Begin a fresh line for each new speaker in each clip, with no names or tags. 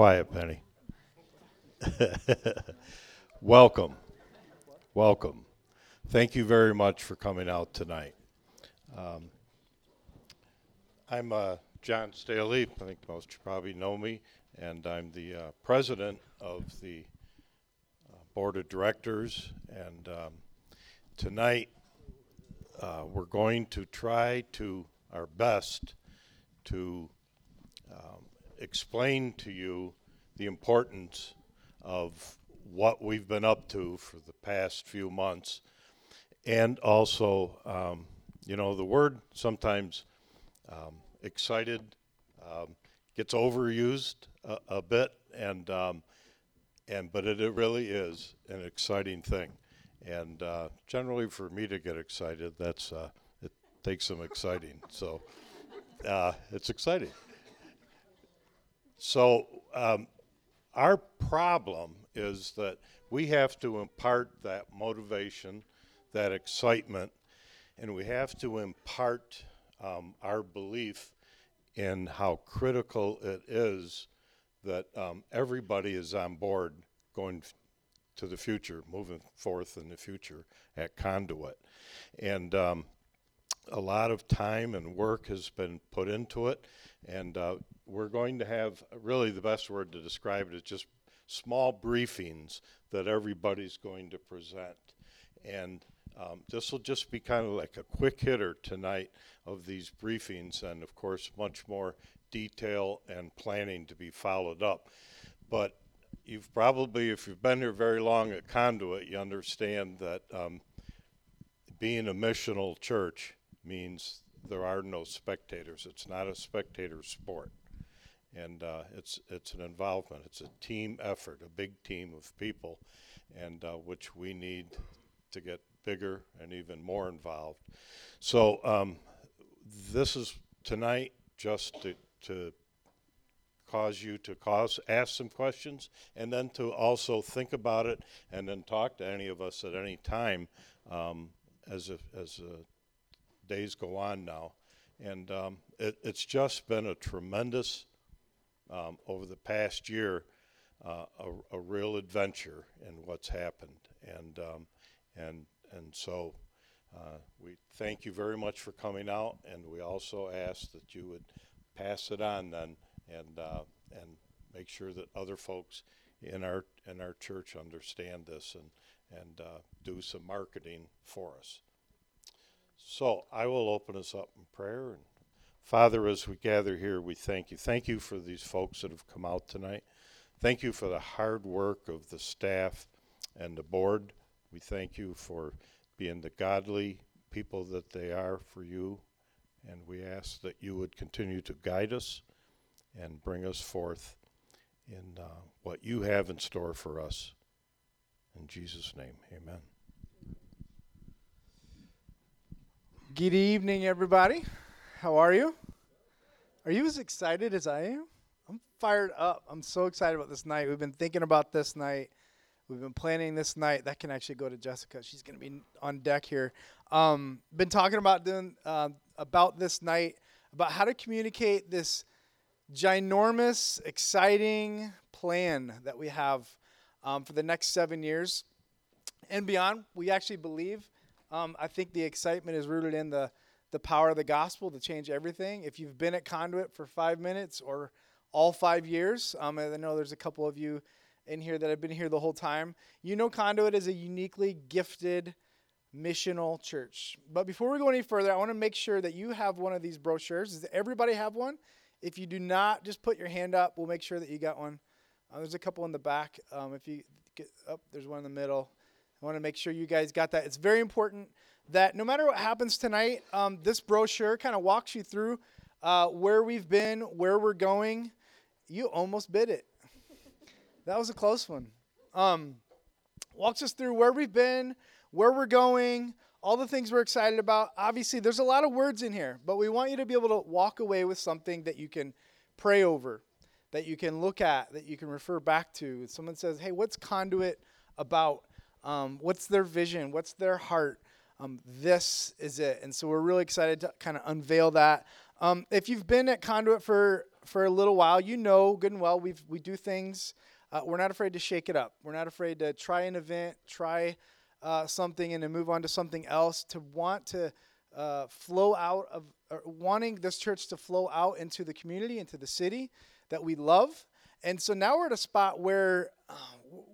Quiet, Penny. Welcome. Welcome. Thank you very much for coming out tonight. Um, I'm uh, John Staley. I think most probably know me, and I'm the uh, president of the uh, board of directors. And um, tonight, uh, we're going to try to our best to um, explain to you the importance of what we've been up to for the past few months. And also, um, you know, the word sometimes um, excited um, gets overused a, a bit, and um, and but it, it, really is an exciting thing. And uh, generally, for me to get excited, that's uh, it takes some exciting. So uh, it's exciting. So um, our problem is that we have to impart that motivation, that excitement, and we have to impart um, our belief in how critical it is that um, everybody is on board going f- to the future, moving forth in the future at Conduit. And um, a lot of time and work has been put into it, and uh, we're going to have really the best word to describe it is just small briefings that everybody's going to present. And um, this will just be kind of like a quick hitter tonight of these briefings, and of course, much more detail and planning to be followed up. But you've probably, if you've been here very long at Conduit, you understand that um, being a missional church means there are no spectators. It's not a spectator sport and uh, it's it's an involvement. It's a team effort, a big team of people, and uh, which we need to get bigger and even more involved. So um, this is tonight just to, to cause you to cause ask some questions and then to also think about it and then talk to any of us at any time um, as a, as a days go on now and um, it, it's just been a tremendous um, over the past year uh, a, a, real adventure in what's happened. And, um, and, and so uh, we thank you very much for coming out, and we also ask that you would pass it on then and, uh, and make sure that other folks in our, in our church understand this and, and uh, do some marketing for us. So I will open us up in prayer and Father, as we gather here, we thank you. Thank you for these folks that have come out tonight. Thank you for the hard work of the staff and the board. We thank you for being the godly people that they are for you. And we ask that you would continue to guide us and bring us forth in uh, what you have in store for us. In Jesus' name, amen.
Good evening, everybody. How are you? Are you as excited as I am? I'm fired up. I'm so excited about this night. We've been thinking about this night. We've been planning this night. That can actually go to Jessica. She's going to be on deck here. Um, been talking about doing uh, about this night, about how to communicate this ginormous, exciting plan that we have um, for the next seven years and beyond. We actually believe. Um, I think the excitement is rooted in the the power of the gospel to change everything. If you've been at Conduit for five minutes or all five years, um, I know there's a couple of you in here that have been here the whole time. You know, Conduit is a uniquely gifted missional church. But before we go any further, I want to make sure that you have one of these brochures. Does everybody have one? If you do not, just put your hand up. We'll make sure that you got one. Uh, there's a couple in the back. Um, if you get up, oh, there's one in the middle. I want to make sure you guys got that. It's very important that no matter what happens tonight, um, this brochure kind of walks you through uh, where we've been, where we're going. You almost bid it. that was a close one. Um, walks us through where we've been, where we're going, all the things we're excited about. Obviously, there's a lot of words in here, but we want you to be able to walk away with something that you can pray over, that you can look at, that you can refer back to. Someone says, hey, what's Conduit about? Um, what's their vision? What's their heart? Um, this is it. And so we're really excited to kind of unveil that. Um, if you've been at Conduit for for a little while, you know good and well we we do things. Uh, we're not afraid to shake it up. We're not afraid to try an event, try uh, something, and then move on to something else. To want to uh, flow out of wanting this church to flow out into the community, into the city that we love. And so now we're at a spot where uh,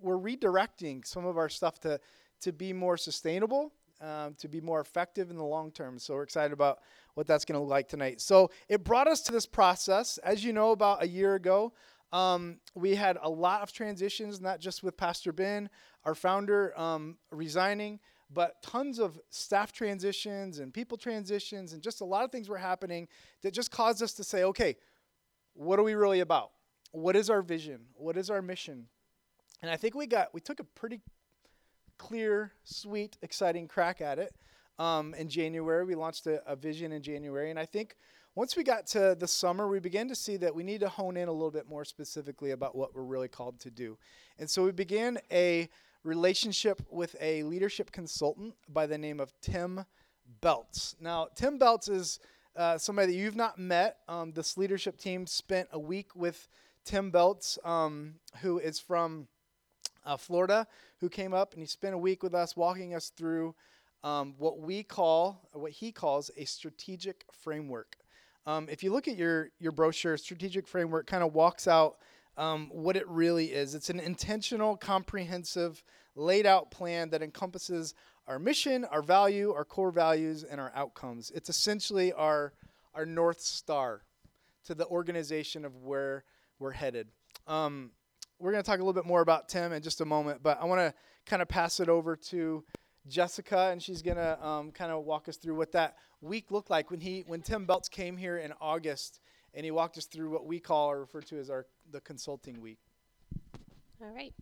we're redirecting some of our stuff to to be more sustainable, um, to be more effective in the long term. So we're excited about what that's going to look like tonight. So it brought us to this process. As you know, about a year ago, um, we had a lot of transitions, not just with Pastor Ben, our founder, um, resigning, but tons of staff transitions and people transitions, and just a lot of things were happening that just caused us to say, okay, what are we really about? What is our vision? What is our mission? And I think we got we took a pretty clear, sweet, exciting crack at it. Um, in January, we launched a, a vision in January, and I think once we got to the summer, we began to see that we need to hone in a little bit more specifically about what we're really called to do. And so we began a relationship with a leadership consultant by the name of Tim Beltz. Now, Tim Beltz is uh, somebody that you've not met. Um, this leadership team spent a week with Tim Beltz, um, who is from uh, Florida, who came up and he spent a week with us walking us through um, what we call, what he calls, a strategic framework. Um, if you look at your your brochure, strategic framework kind of walks out um, what it really is. It's an intentional, comprehensive, laid out plan that encompasses our mission, our value, our core values, and our outcomes. It's essentially our our north star to the organization of where we're headed. Um, we're going to talk a little bit more about Tim in just a moment, but I want to kind of pass it over to Jessica, and she's going to um, kind of walk us through what that week looked like when he when Tim Beltz came here in August, and he walked us through what we call or refer to as our the consulting week.
All right.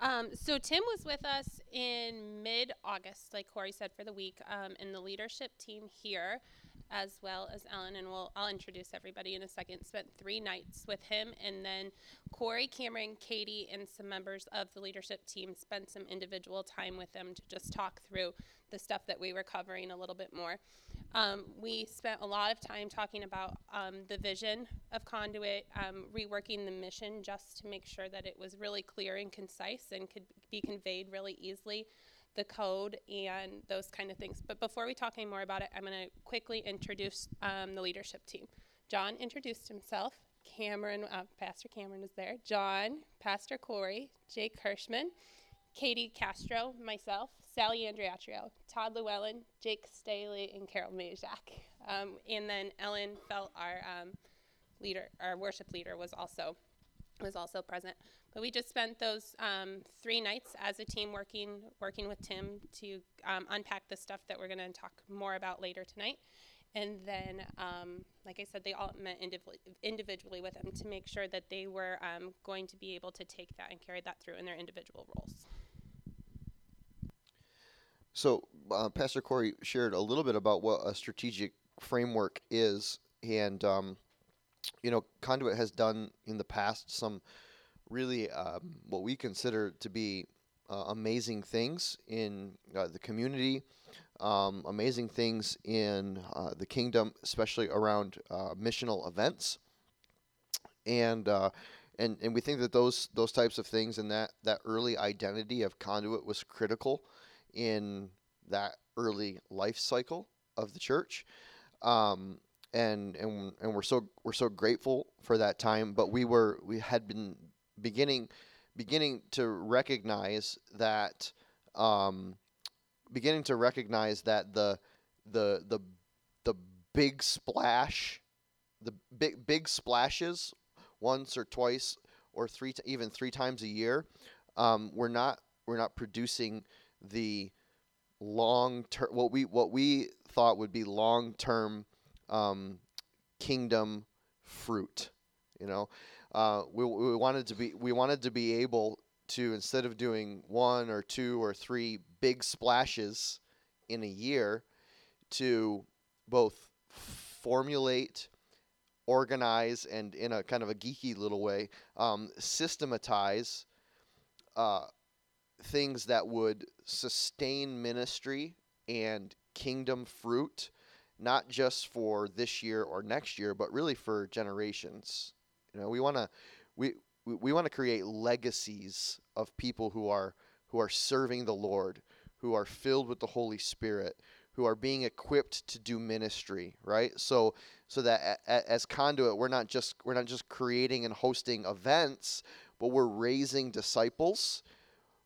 Um, so Tim was with us in mid-August, like Corey said, for the week, um, and the leadership team here as well as Ellen, and we'll I'll introduce everybody in a second. Spent three nights with him, and then Corey, Cameron, Katie, and some members of the leadership team spent some individual time with them to just talk through the stuff that we were covering a little bit more. Um, we spent a lot of time talking about um, the vision of Conduit, um, reworking the mission just to make sure that it was really clear and concise and could be conveyed really easily the code and those kind of things. But before we talk any more about it, I'm going to quickly introduce um, the leadership team. John introduced himself. Cameron, uh, Pastor Cameron is there. John, Pastor Corey, Jake Hirschman, Katie Castro, myself, Sally Andriaccio, Todd Llewellyn, Jake Staley, and Carol Majak. Um, and then Ellen Felt, our um, leader, our worship leader, was also was also present. But we just spent those um, three nights as a team working working with Tim to um, unpack the stuff that we're going to talk more about later tonight. And then, um, like I said, they all met indiv- individually with them to make sure that they were um, going to be able to take that and carry that through in their individual roles.
So, uh, Pastor Corey shared a little bit about what a strategic framework is, and um, you know, Conduit has done in the past some really um, what we consider to be uh, amazing things in uh, the community, um, amazing things in uh, the kingdom, especially around uh, missional events, and uh, and and we think that those those types of things and that that early identity of Conduit was critical in that early life cycle of the church. Um, and and and we're so we're so grateful for that time. But we were we had been beginning beginning to recognize that um, beginning to recognize that the the the the big splash the big big splashes once or twice or three even three times a year um, we're not we're not producing the long term what we what we thought would be long term um, kingdom fruit. You know, uh, we, we wanted to be we wanted to be able to instead of doing one or two or three big splashes in a year, to both formulate, organize, and in a kind of a geeky little way, um, systematize uh, things that would sustain ministry and kingdom fruit not just for this year or next year, but really for generations You know, we want to we we, want to create legacies of people who are who are serving the Lord, who are filled with the Holy Spirit, who are being equipped to do ministry, right? So so that a, a, as conduit, we're not just we're not just creating and hosting events, but we're raising disciples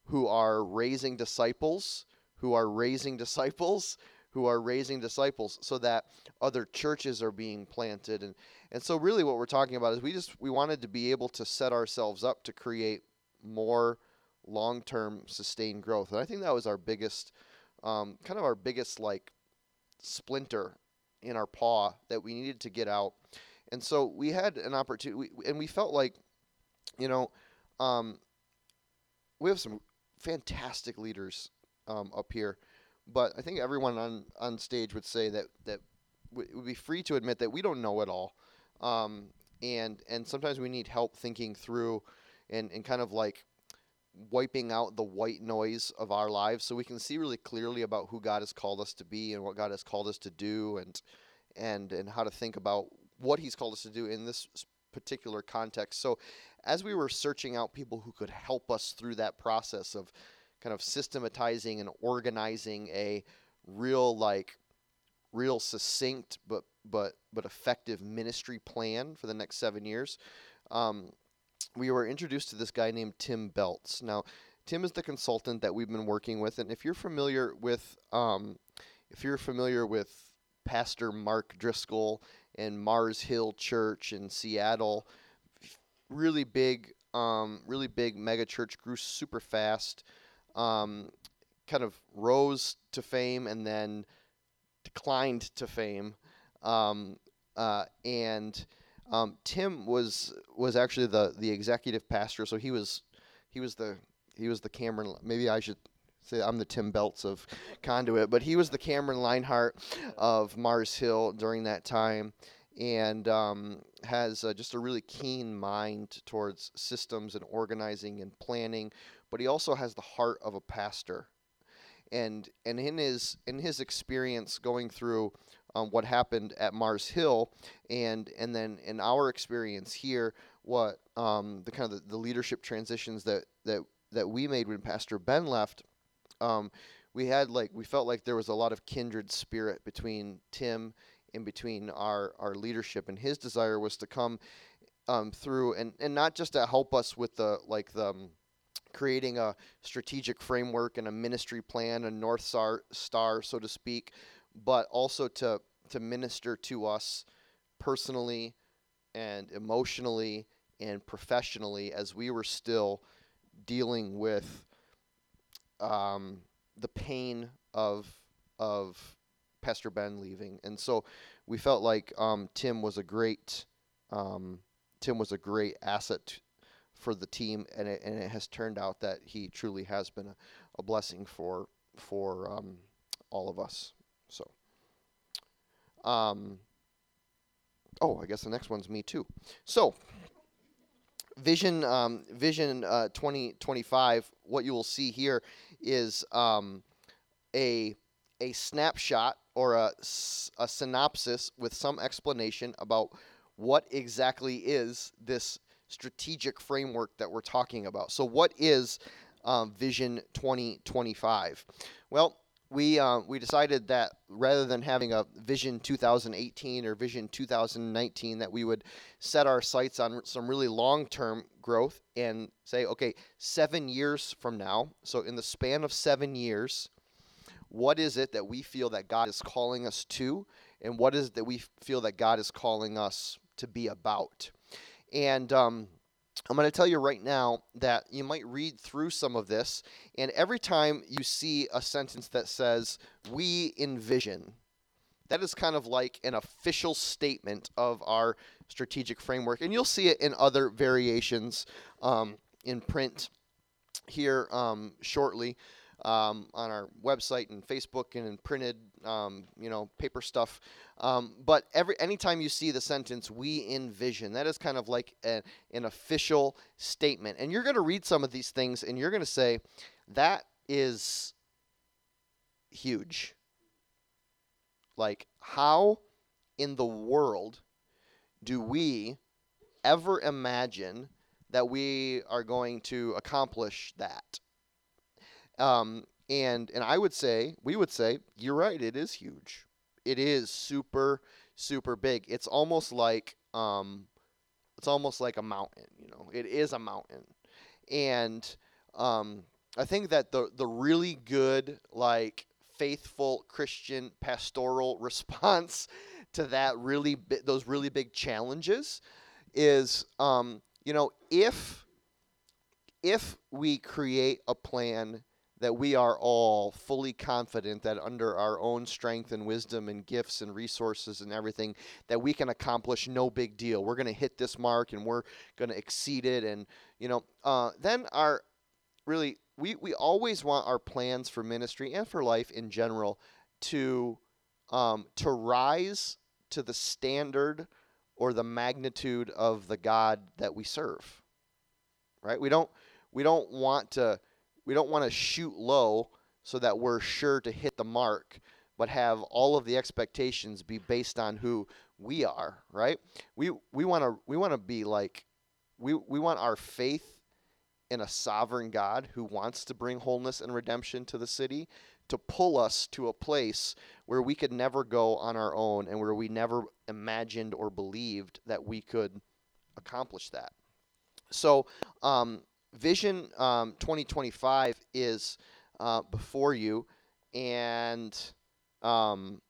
who are raising disciples who are raising disciples who are raising disciples so that other churches are being planted. And and so really what we're talking about is we just we wanted to be able to set ourselves up to create more long-term sustained growth. And i think that was our biggest um, kind of our biggest like splinter in our paw that we needed to get out. And so we had an opportunity and we felt like you know um, we have some fantastic leaders um, up here, but I think everyone on, on stage would say that that would be free to admit that we don't know it all, um, and and sometimes we need help thinking through, and and kind of like wiping out the white noise of our lives so we can see really clearly about who God has called us to be and what God has called us to do and and and how to think about what he's called us to do in this particular context. So as we were searching out people who could help us through that process of kind of systematizing and organizing a real like real succinct but but but effective ministry plan for the next seven years. Um, we were introduced to this guy named tim beltz. Now tim is the consultant that we've been working with and if you're familiar with um, if you're familiar with pastor mark driscoll and mars hill church in seattle really big um, really big mega church grew super fast um, kind of rose to fame and then declined to fame. Um, uh, and um, Tim was was actually the the executive pastor, so he was he was the he was the Cameron. Maybe I should say I'm the Tim Beltz of Conduit, but he was the Cameron Linehart of Mars Hill during that time, and um, has uh, just a really keen mind towards systems and organizing and planning but he also has the heart of a pastor. And and in his in his experience going through um, what happened at Mars Hill, and and then in our experience here, what um, the kind of the, the, leadership transitions that that that we made when Pastor Ben left, um, we had like we felt like there was a lot of kindred spirit between Tim and between our our leadership, and his desire was to come um, through and and not just to help us with the like the um, creating a strategic framework and a ministry plan, a north star, so to speak, but also to to minister to us personally and emotionally and professionally as we were still dealing with um, the pain of of Pastor Ben leaving, and so we felt like um, Tim was a great um, Tim was a great asset for the team, and it, and it has turned out that he truly has been a, a blessing for for um, all of us. So, um, oh, I guess the next one's me too. So, vision um, vision uh, 2025. What you will see here is um, a a snapshot or a, a synopsis with some explanation about what exactly is this strategic framework that we're talking about. So, what is um, Vision 2025? Well, we uh, we decided that rather than having a Vision 2018 or Vision 2019, that we would set our sights on some really long-term growth and say, okay, seven years from now, so in the span of seven years, what is it that we feel that God is calling us to, and what is it that we feel that God is calling us to be about? And um, I'm going to tell you right now that you might read through some of this, and every time you see a sentence that says, We envision, that is kind of like an official statement of our strategic framework. And you'll see it in other variations um, in print here um, shortly um, on our website and Facebook and in printed, um, you know, paper stuff. Um, but every anytime you see the sentence "we envision," that is kind of like a, an official statement, and you're going to read some of these things, and you're going to say, "That is huge." Like, how in the world do we, ever imagine that we are going to accomplish that. Um, and and I would say, we would say, you're right. It is huge. It is super super big. It's almost like um, it's almost like a mountain. You know, it is a mountain, and um, I think that the the really good like faithful Christian pastoral response to that really bi- those really big challenges is um, you know if if we create a plan that we are all fully confident that under our own strength and wisdom and gifts and resources and everything that we can accomplish no big deal we're going to hit this mark and we're going to exceed it and you know uh, then our really we, we always want our plans for ministry and for life in general to um, to rise to the standard or the magnitude of the God that we serve. Right? We don't we don't want to we don't want to shoot low so that we're sure to hit the mark, but have all of the expectations be based on who we are, right? We we want to we want to be like we we want our faith in a sovereign God who wants to bring wholeness and redemption to the city to pull us to a place where we could never go on our own and where we never imagined or believed that we could accomplish that. So, um, Vision um, 2025 is uh, before you, and um,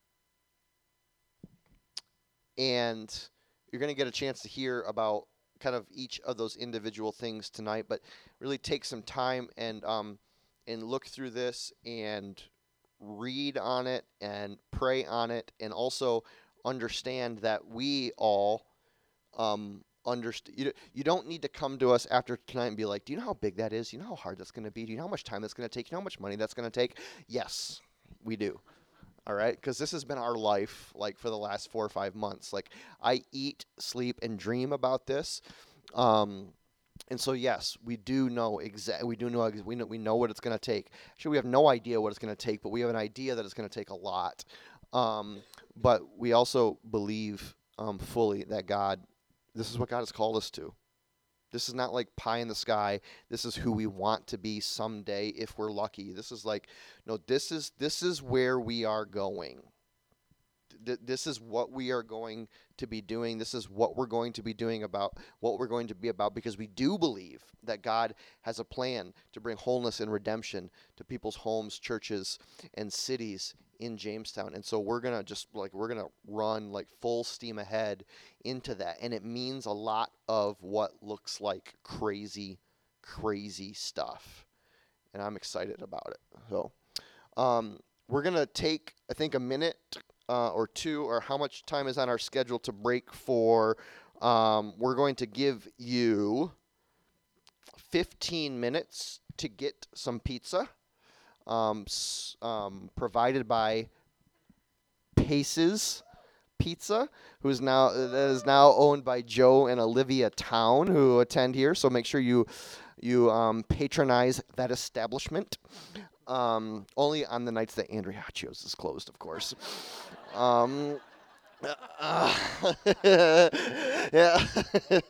and you're going to get a chance to hear about kind of each of those individual things tonight. But really take some time and um, and look through this and read on it and pray on it, and also understand that we all um, understand. You, you don't need to come to us after tonight and be like, "Do you know how big that is? Do you know how hard that's going to be? Do you know how much time that's going to take? Do you know how much money that's going to take?" Yes, we do. All right, because this has been our life like for the last four or five months. Like I eat, sleep, and dream about this. Um, and so yes, we do know exactly. We do know we know we know what it's going to take. Actually, we have no idea what it's going to take, but we have an idea that it's going to take a lot. Um, but we also believe um, fully that God, this is what God has called us to. This is not like pie in the sky. This is who we want to be someday if we're lucky. This is like no, this is this is where we are going. Th- this is what we are going to be doing. This is what we're going to be doing about what we're going to be about because we do believe that God has a plan to bring wholeness and redemption to people's homes, churches, and cities in Jamestown. And so we're going to just like we're going to run like full steam ahead into that. And it means a lot of what looks like crazy crazy stuff. And I'm excited about it. So um, we're going to take I think a minute uh, or two, or how much time is on our schedule to break for. Um, we're going to give you 15 minutes to get some pizza um, um, provided by Paces Pizza, who is now that is now owned by Joe and Olivia Town, who attend here. So make sure you you um, patronize that establishment. Um, only on the nights that Andriaccio's is closed, of course. Um, uh, yeah.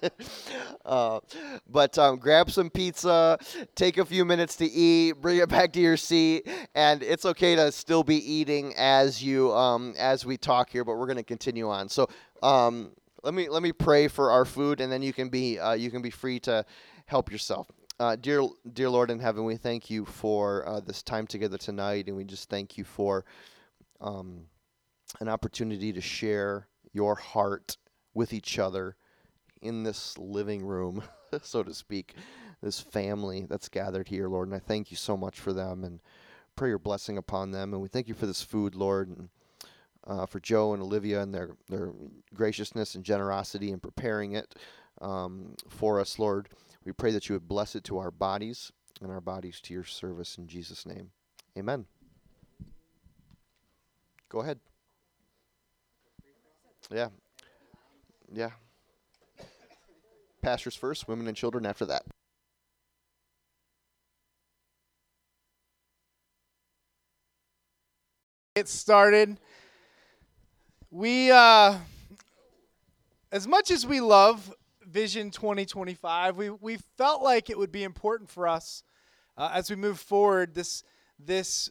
uh, but um, grab some pizza, take a few minutes to eat, bring it back to your seat, and it's okay to still be eating as you um, as we talk here. But we're going to continue on. So um, let me let me pray for our food, and then you can be uh, you can be free to help yourself. Uh, dear, dear Lord in heaven, we thank you for uh, this time together tonight, and we just thank you for um, an opportunity to share your heart with each other in this living room, so to speak, this family that's gathered here, Lord. And I thank you so much for them and pray your blessing upon them. And we thank you for this food, Lord, and uh, for Joe and Olivia and their, their graciousness and generosity in preparing it um, for us, Lord. We pray that you would bless it to our bodies and our bodies to your service in Jesus' name. Amen. Go ahead. Yeah. Yeah. Pastors first, women and children after that.
get started. We, uh, as much as we love Vision 2025, we, we felt like it would be important for us uh, as we move forward this, this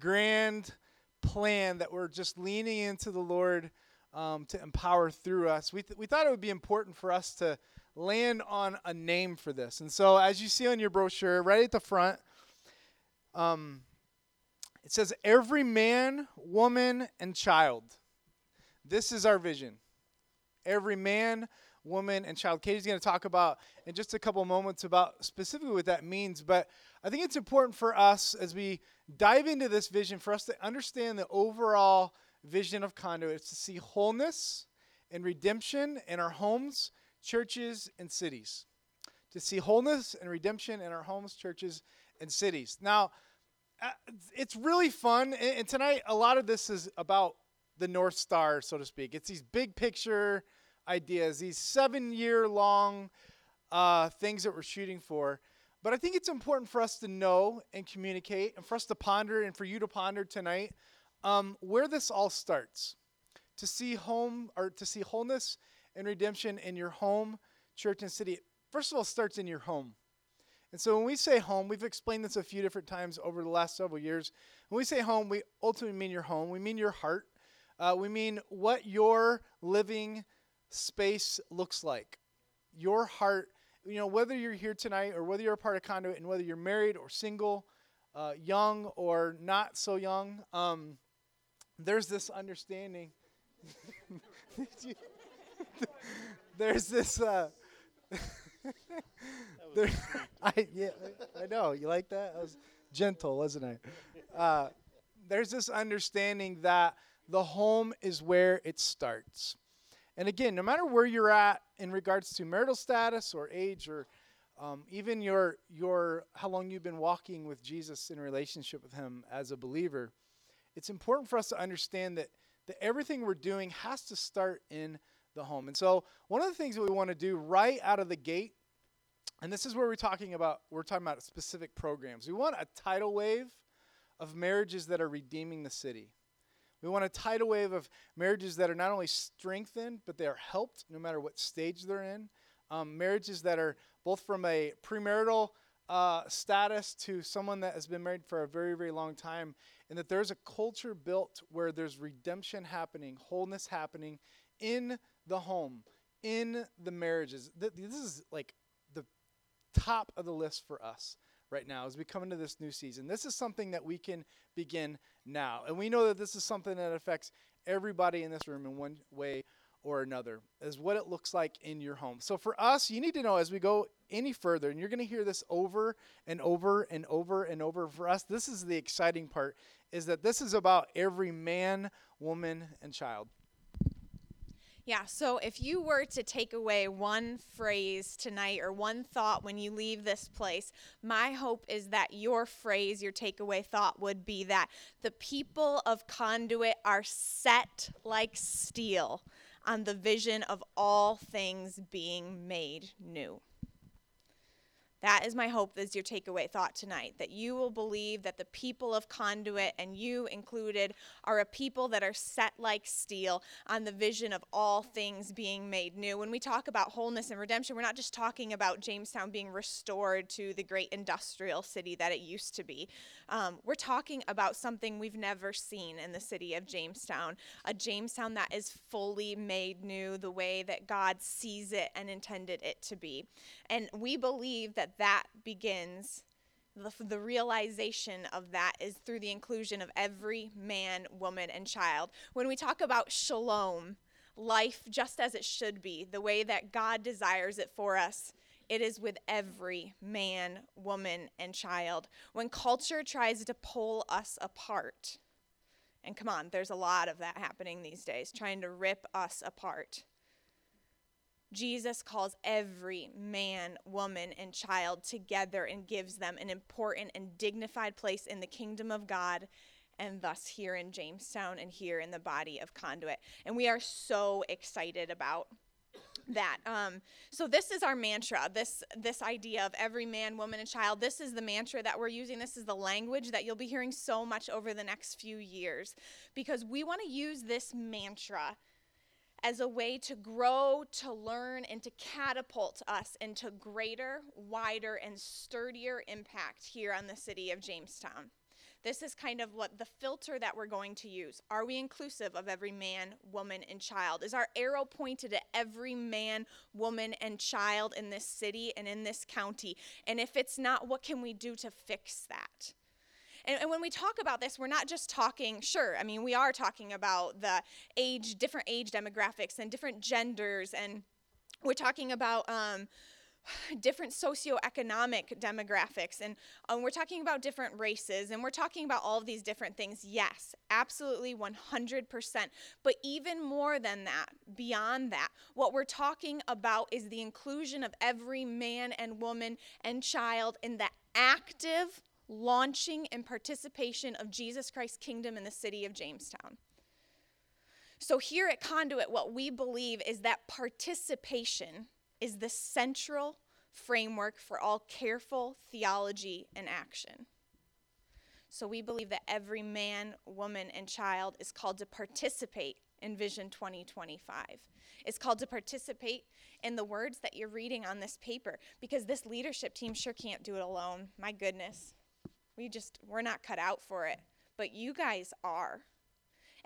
grand plan that we're just leaning into the Lord um, to empower through us. We, th- we thought it would be important for us to land on a name for this. And so, as you see on your brochure, right at the front, um, it says, Every man, woman, and child. This is our vision. Every man, woman, and child. Katie's going to talk about in just a couple moments about specifically what that means. But I think it's important for us as we dive into this vision for us to understand the overall vision of Conduit. It's to see wholeness and redemption in our homes, churches, and cities. To see wholeness and redemption in our homes, churches, and cities. Now, uh, it's really fun. And tonight, a lot of this is about the North Star, so to speak. It's these big picture ideas, these seven year long uh, things that we're shooting for. But I think it's important for us to know and communicate, and for us to ponder, and for you to ponder tonight um, where this all starts. To see home or to see wholeness and redemption in your home, church, and city. First of all, starts in your home. And so when we say home, we've explained this a few different times over the last several years. When we say home, we ultimately mean your home. We mean your heart. Uh, we mean what your living space looks like. Your heart, you know, whether you're here tonight or whether you're a part of Conduit and whether you're married or single, uh, young or not so young, um, there's this understanding. there's this. Uh, there, I yeah, I know you like that. I was gentle, wasn't I? Uh, there's this understanding that the home is where it starts. And again, no matter where you're at in regards to marital status or age or um, even your your how long you've been walking with Jesus in relationship with Him as a believer, it's important for us to understand that that everything we're doing has to start in the home. And so, one of the things that we want to do right out of the gate, and this is where we're talking about we're talking about specific programs. We want a tidal wave of marriages that are redeeming the city. We want a tidal wave of marriages that are not only strengthened, but they are helped no matter what stage they're in. Um, marriages that are both from a premarital uh, status to someone that has been married for a very, very long time, and that there's a culture built where there's redemption happening, wholeness happening in the home, in the marriages. Th- this is like the top of the list for us right now as we come into this new season. This is something that we can begin now. And we know that this is something that affects everybody in this room in one way or another, is what it looks like in your home. So for us, you need to know as we go any further, and you're going to hear this over and over and over and over. For us, this is the exciting part, is that this is about every man, woman, and child.
Yeah, so if you were to take away one phrase tonight or one thought when you leave this place, my hope is that your phrase, your takeaway thought would be that the people of Conduit are set like steel on the vision of all things being made new. That is my hope as your takeaway thought tonight that you will believe that the people of Conduit, and you included, are a people that are set like steel on the vision of all things being made new. When we talk about wholeness and redemption, we're not just talking about Jamestown being restored to the great industrial city that it used to be. Um, we're talking about something we've never seen in the city of Jamestown a Jamestown that is fully made new the way that God sees it and intended it to be. And we believe that that begins the, the realization of that is through the inclusion of every man, woman, and child. When we talk about shalom, life just as it should be, the way that God desires it for us, it is with every man, woman, and child. When culture tries to pull us apart, and come on, there's a lot of that happening these days, trying to rip us apart. Jesus calls every man, woman, and child together and gives them an important and dignified place in the kingdom of God and thus here in Jamestown and here in the body of Conduit. And we are so excited about that. Um, so this is our mantra. This this idea of every man, woman, and child. This is the mantra that we're using. This is the language that you'll be hearing so much over the next few years, because we want to use this mantra as a way to grow, to learn, and to catapult us into greater, wider, and sturdier impact here on the city of Jamestown. This is kind of what the filter that we're going to use. Are we inclusive of every man, woman, and child? Is our arrow pointed at every man, woman, and child in this city and in this county? And if it's not, what can we do to fix that? And, and, when we talk about this, we're not just talking, sure, I mean, we are talking about the age, different age demographics and different genders, and we're talking about um, different socioeconomic demographics, and um, we're talking about different races, and we're talking about all of these different things. Yes, absolutely 100%. But even more than that, beyond that, what we're talking about is the inclusion of every man and woman and child in the active launching and participation of Jesus Christ's kingdom in the city of Jamestown. So, here at Conduit, what we believe is that participation is the central framework for all careful theology and action. So, we believe that every man, woman, and child is called to participate in Vision 2025. It's called to participate in the words that you're reading on this paper because this leadership team sure can't do it alone. My goodness. We just, we're not cut out for it. But you guys are.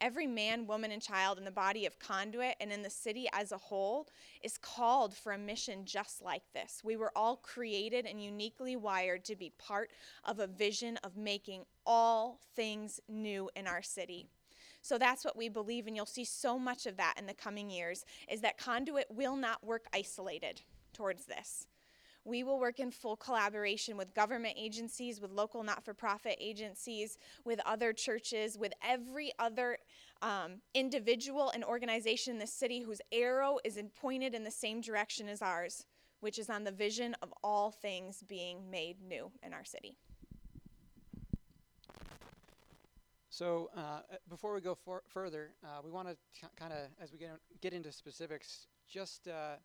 Every man, woman, and child in the body of Conduit and in the city as a whole is called for a mission just like this. We were all created and uniquely wired to be part of a vision of making all things new in our city. So that's what we believe, and you'll see so much of that in the coming years is that Conduit will not work isolated towards this. We will work in full collaboration with government agencies, with local not for profit agencies, with other churches, with every other um, individual and organization in the city whose arrow is pointed in the same direction as ours, which is on the vision of all things being made new in our city.
So, uh, before we go for further, uh, we want to kind of, as we get, get into specifics, just uh,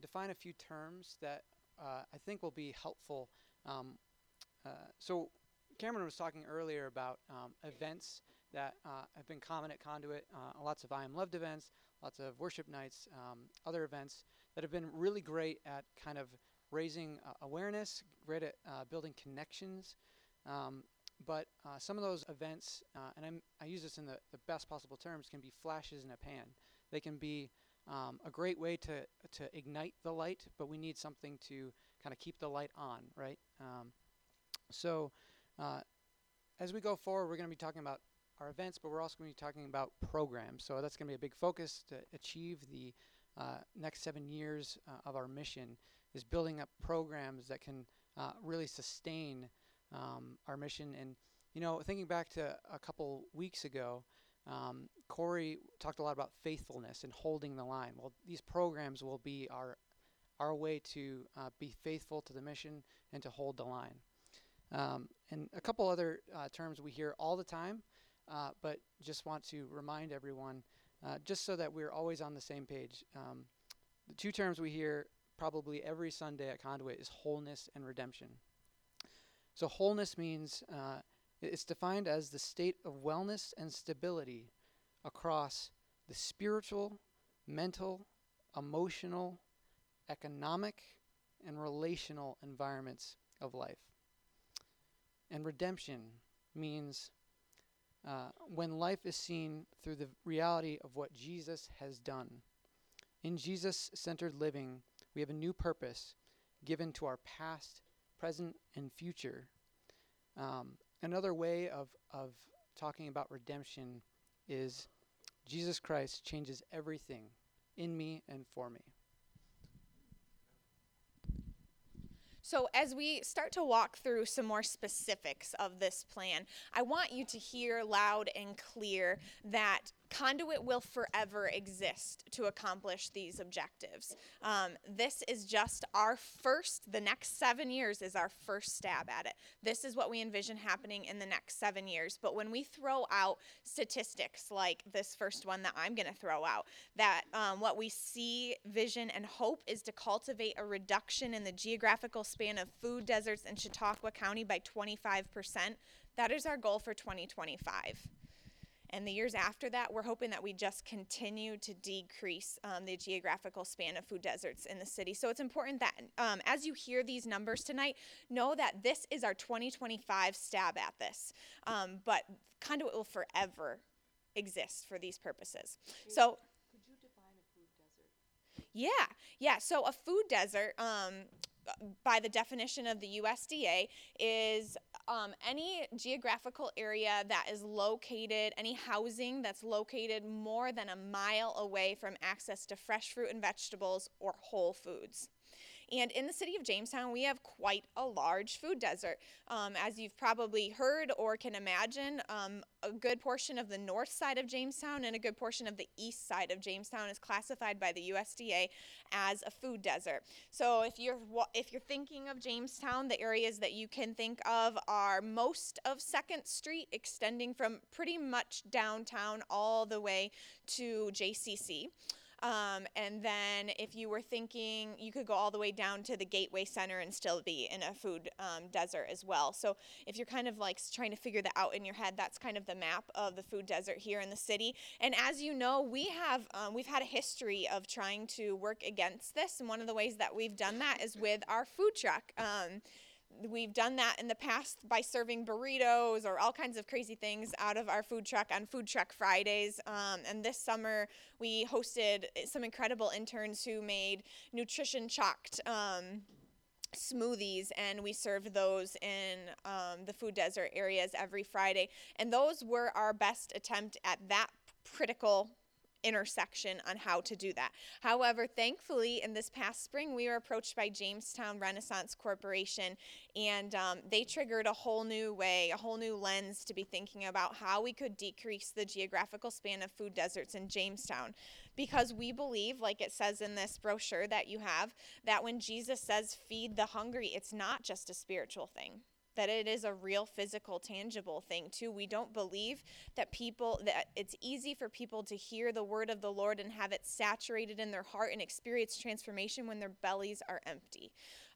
define a few terms that uh, I think will be helpful. Um, uh, so Cameron was talking earlier about um, events that uh, have been common at Conduit, uh, lots of I Am Loved events, lots of worship nights, um, other events that have been really great at kind of raising uh, awareness, great at uh, building connections. Um, but some of those events, and I'm, i use this in the, the best possible terms, can be flashes in a pan. They can be um, a great way to to ignite the light, but we need something to kind of keep the light on, right? Um, so uh, as we go forward, we're going to be talking about our events, but we're also going to be talking about programs. So that's going to be a big focus to achieve the uh, next seven years uh, of our mission is building up programs that can uh, really sustain um, our mission. And you know, thinking back to a couple weeks ago, um, Corey talked a lot about faithfulness and holding the line. Well, these programs will be our our way to uh, be faithful to the mission and to hold the line. Um, and a couple other uh, terms we hear all the time, uh, but just want to remind everyone, uh, just so that we're always on the same page. Um, the two terms we hear probably every Sunday at Conduit is wholeness and redemption. So wholeness means uh, it's defined as the state of wellness and stability across the spiritual, mental, emotional, economic, and relational environments of life. And redemption means uh, when life is seen through the reality of what Jesus has done. In Jesus centered living, we have a new purpose given to our past, present, and future. Um, another way of, of talking about redemption is Jesus Christ changes everything in me and for me.
So, as we start to walk through some more specifics of this plan, I want you to hear loud and clear that Conduit will forever exist to accomplish these objectives. Um, this is just our first, the next seven years is our first stab at it. This is what we envision happening in the next seven years. But when we throw out statistics like this first one that I'm going to throw out, that um, what we see, vision, and hope is to cultivate a reduction in the geographical span of food deserts in Chautauqua County by 25%. That is our goal for 2025. And the years after that, we're hoping that we just continue to decrease um, the geographical span of food deserts in the city. So it's important that um, as you hear these numbers tonight, know that this is our 2025 stab at this. Um, but conduit will forever exist for these purposes. So. Yeah, yeah. So a food desert, um, by the definition of the USDA, is um, any geographical area that is located, any housing that's located more than a mile away from access to fresh fruit and vegetables or whole foods. And in the city of Jamestown, we have quite a large food desert. Um, as you've probably heard or can imagine, um, a good portion of the north side of Jamestown and a good portion of the east side of Jamestown is classified by the USDA as a food desert. So if you're if you're thinking of Jamestown, the areas that you can think of are most of Second Street, extending from pretty much downtown all the way to JCC. Um, and then if you were thinking, you could go all the way down to the Gateway Center and still be in a food um, desert as well. So if you're kind of like trying to figure that out in your head, that's kind of the map of the food desert here in the city. And as you know, we have um, we've had a history of trying to work against this, and one of the ways that we've done that is with our food truck. We've done that in the past by serving burritos or all kinds of crazy things out of our food truck on Food Truck Fridays. Um, and this summer, we hosted some incredible interns who made nutrition chocked. Um, smoothies and we served those in um, the food desert areas every friday and those were our best attempt at that critical intersection on how to do that. However, thankfully, in this past spring, we were approached by Jamestown Renaissance Corporation, and um, they triggered a whole new way, a whole new lens to be thinking about how we could decrease the geographical span of food deserts in Jamestown. Because we believe, like it says in this brochure that you have, that when Jesus says feed the hungry, it's not just a spiritual thing that it is a real physical tangible thing too. We don't believe that people that it's easy for people to hear the word of the lord and have it saturated in their heart and experience transformation when their bellies are empty.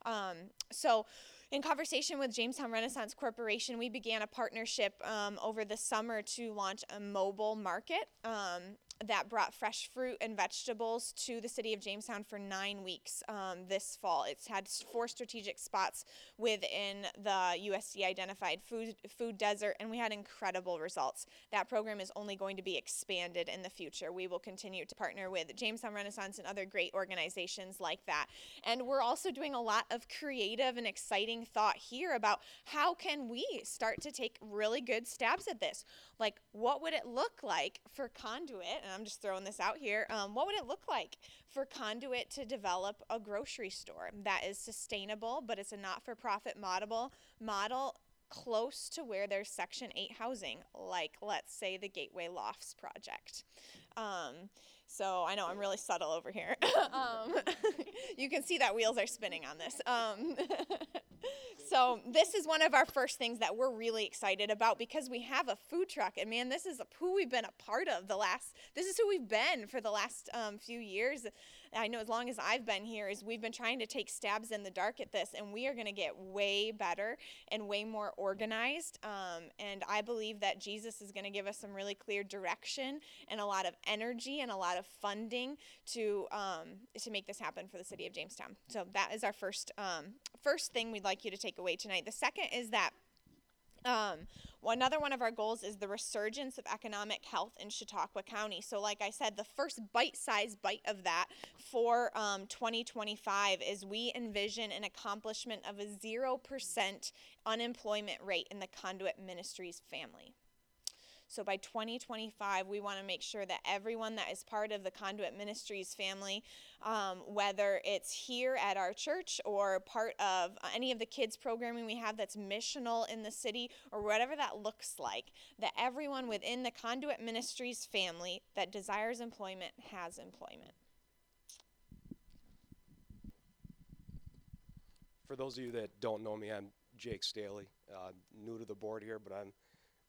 Um, so in conversation with jamestown renaissance corporation we began a partnership um, over the summer to launch a mobile market um, that brought fresh fruit and vegetables to the city of Jamestown for nine weeks um, this fall. It's had four strategic spots within the USDA identified food food desert, and we had incredible results. That program is only going to be expanded in the future. We will continue to partner with Jamestown Renaissance and other great organizations like that. And we're also doing a lot of creative and exciting thought here about how can we start to take really good stabs at this. Like, what would it look like for Conduit? And I'm just throwing this out here. Um, what would it look like for Conduit to develop a grocery store that is sustainable, but it's a not for profit model, model close to where there's Section 8 housing, like, let's say, the Gateway Lofts project? Um, so I know I'm really subtle over here. um, you can see that wheels are spinning on this. Um, so this is one of our first things that we're really excited about because we have a food truck, and man, this is who we've been a part of the last. This is who we've been for the last um, few years. I know as long as I've been here is we've been trying to take stabs in the dark at this, and we are going to get way better and way more organized. Um, and I believe that Jesus is going to give us some really clear direction and a lot of energy and a lot of funding to um, to make this happen for the city of Jamestown. So that is our first um, first thing we'd like you to take away tonight. The second is that um, another one of our goals is the resurgence of economic health in Chautauqua County. So, like I said, the first bite sized bite of that for um, 2025 is we envision an accomplishment of a 0% unemployment rate in the Conduit Ministries family. So by 2025, we want to make sure that everyone that is part of the Conduit Ministries family, um, whether it's here at our church or part of any of the kids programming we have that's missional in the city or whatever that looks like, that everyone within the Conduit Ministries family that desires employment has employment.
For those of you that don't know me, I'm Jake Staley, uh, new to the board here, but I'm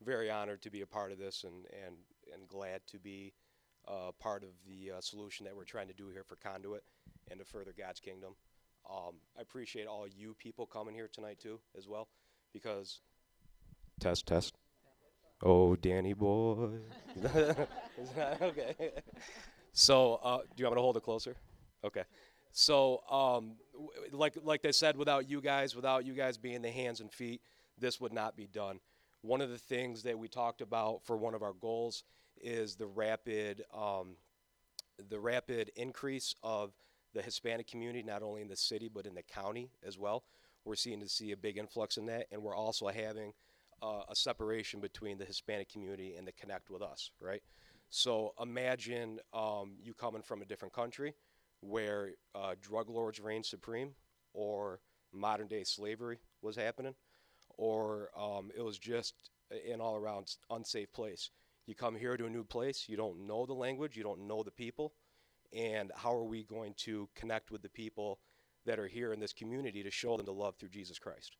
very honored to be a part of this and, and, and glad to be uh, part of the uh, solution that we're trying to do here for Conduit and to further God's kingdom. Um, I appreciate all you people coming here tonight too, as well, because test test. Oh, Danny boy. Okay. So, uh, do you want me to hold it closer? Okay. So, um, w- like like they said, without you guys, without you guys being the hands and feet, this would not be done. One of the things that we talked about for one of our goals is the rapid um, the rapid increase of the Hispanic community, not only in the city but in the county as well. We're seeing to see a big influx in that, and we're also having uh, a separation between the Hispanic community and the connect with us, right? So imagine um, you coming from a different country where uh, drug lords reign supreme, or modern day slavery was happening, or um, it was just an all around unsafe place. You come here to a new place, you don't know the language, you don't know the people, and how are we going to connect with the people that are here in this community to show them the love through Jesus Christ?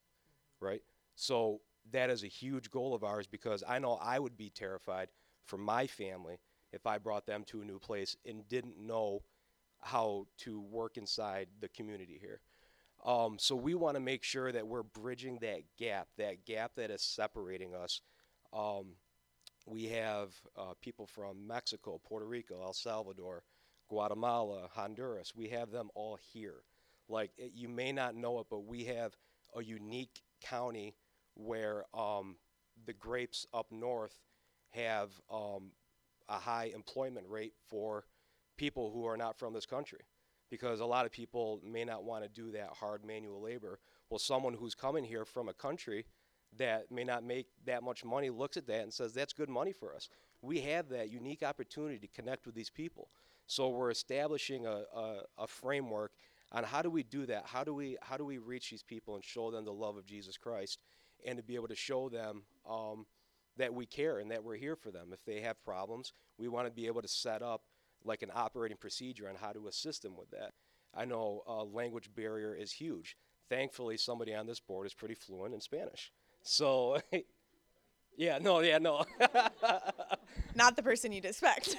Right? So that is a huge goal of ours because I know I would be terrified for my family if I brought them to a new place and didn't know how to work inside the community here. Um, so we want to make sure that we're bridging that gap, that gap that is separating us. Um, we have uh, people from Mexico, Puerto Rico, El Salvador, Guatemala, Honduras. We have them all here. Like it, you may not know it, but we have a unique county where um, the grapes up north have um, a high employment rate for people who are not from this country because a lot of people may not want to do that hard manual labor. Well, someone who's coming here from a country that may not make that much money looks at that and says, that's good money for us. We have that unique opportunity to connect with these people. So we're establishing a, a, a framework on how do we do that? How do we, how do we reach these people and show them the love of Jesus Christ and to be able to show them um, that we care and that we're here for them. If they have problems, we want to be able to set up like an operating procedure on how to assist them with that. I know uh, language barrier is huge. Thankfully, somebody on this board is pretty fluent in Spanish. So, yeah, no, yeah, no.
Not the person you'd expect.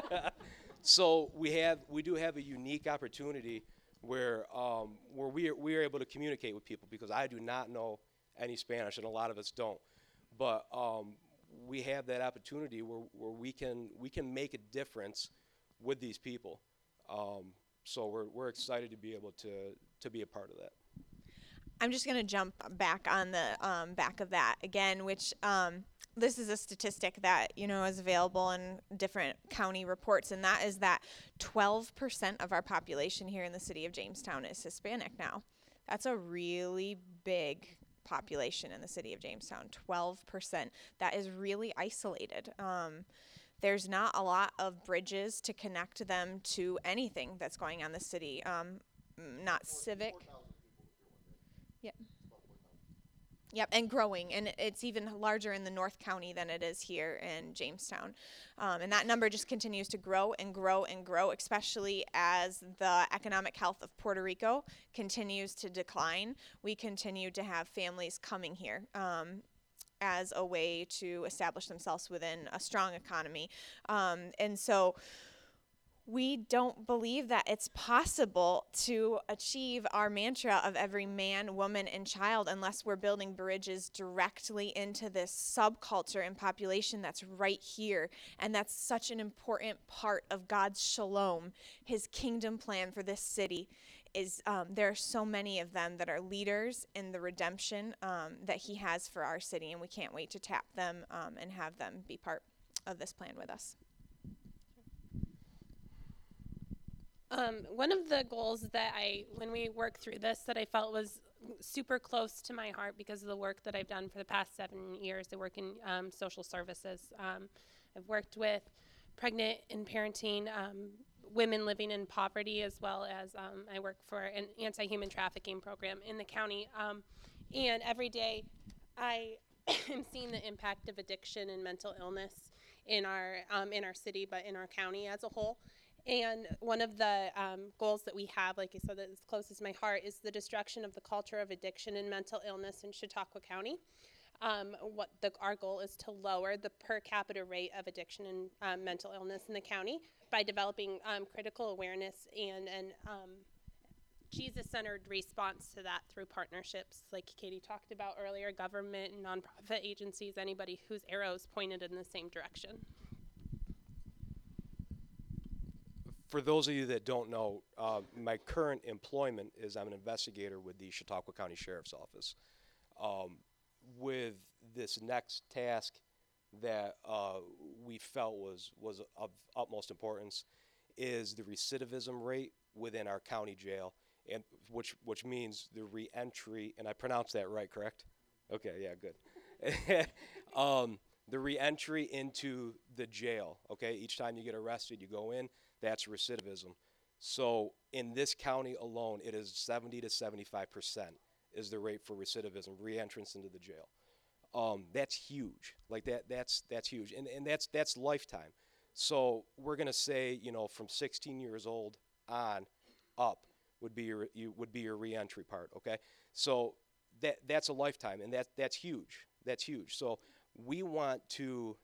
so we have we do have a unique opportunity where um, where we are, we are able to communicate with people because I do not know any Spanish and a lot of us don't, but um, we have that opportunity where, where we can we can make a difference with these people. Um, so we're, we're excited to be able to to be a part of that.
I'm just going to jump back on the um, back of that again, which um, this is a statistic that you know is available in different county reports, and that is that 12% of our population here in the city of Jamestown is Hispanic now. That's a really big population in the city of Jamestown. 12%. That is really isolated. Um, there's not a lot of bridges to connect them to anything that's going on in the city. Um, not civic. Yep. Yep, and growing, and it's even larger in the North County than it is here in Jamestown, um, and that number just continues to grow and grow and grow, especially as the economic health of Puerto Rico continues to decline. We continue to have families coming here. Um, as a way to establish themselves within a strong economy. Um, and so we don't believe that it's possible to achieve our mantra of every man, woman, and child unless we're building bridges directly into this subculture and population that's right here. And that's such an important part of God's shalom, his kingdom plan for this city. Is um, there are so many of them that are leaders in the redemption um, that he has for our city, and we can't wait to tap them um, and have them be part of this plan with us.
Um, one of the goals that I, when we worked through this, that I felt was super close to my heart because of the work that I've done for the past seven years. I work in um, social services. Um, I've worked with pregnant and parenting um, women living in poverty, as well as um, I work for an anti-human trafficking program in the county. Um, and every day, I am seeing the impact of addiction and mental illness in our in our city, but in our county as a whole. And one of the um, goals that we have, like I said, that is closest to my heart, is the destruction of the culture of addiction and mental illness in Chautauqua County. Um, what the, our goal is to lower the per capita rate of addiction and um, mental illness in the county by developing um, critical awareness and and um, Jesus centered response to that through partnerships, like Katie talked about earlier, government and nonprofit agencies, anybody whose arrows pointed in the same direction.
For those of you that don't know, uh, my current employment is I'm an investigator with the Chautauqua County Sheriff's Office. Um, with this next task that uh, we felt was was of utmost importance is the recidivism rate within our county jail, and which which means the reentry. And I pronounced that right, correct? Okay, yeah, good. um, the reentry into the jail. Okay, each time you get arrested, you go in. That's recidivism. So in this county alone, it is 70 to 75 percent is the rate for recidivism, reentrance into the jail. Um, that's huge. Like that, that's that's huge, and and that's that's lifetime. So we're gonna say, you know, from 16 years old on up would be your you would be your reentry part. Okay, so that that's a lifetime, and that that's huge. That's huge. So we want to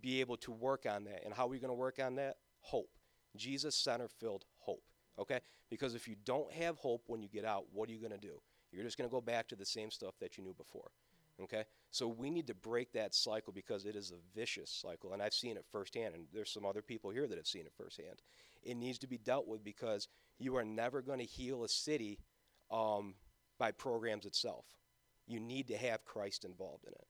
be able to work on that, and how are we to work on that? Hope, Jesus center filled hope. Okay, because if you don't have hope when you get out, what are you going to do? You're just going to go back to the same stuff that you knew before. Okay? So we need to break that cycle because it is a vicious cycle. And I've seen it firsthand, and there's some other people here that have seen it firsthand. It needs to be dealt with because you are never going to heal a city um, by programs itself. You need to have Christ involved in it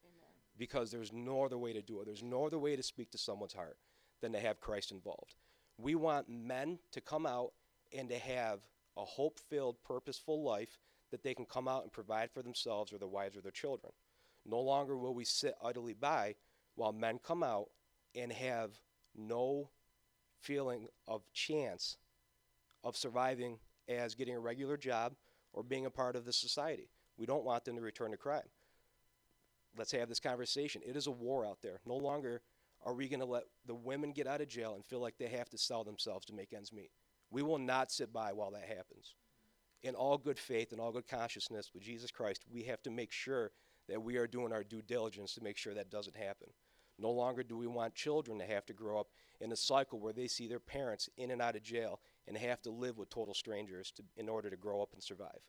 because there's no other way to do it. There's no other way to speak to someone's heart than to have Christ involved. We want men to come out and to have a hope filled, purposeful life that they can come out and provide for themselves or their wives or their children. No longer will we sit idly by while men come out and have no feeling of chance of surviving as getting a regular job or being a part of the society. We don't want them to return to crime. Let's have this conversation. It is a war out there. No longer are we going to let the women get out of jail and feel like they have to sell themselves to make ends meet. We will not sit by while that happens. In all good faith and all good consciousness with Jesus Christ, we have to make sure that we are doing our due diligence to make sure that doesn't happen. No longer do we want children to have to grow up in a cycle where they see their parents in and out of jail and have to live with total strangers to, in order to grow up and survive.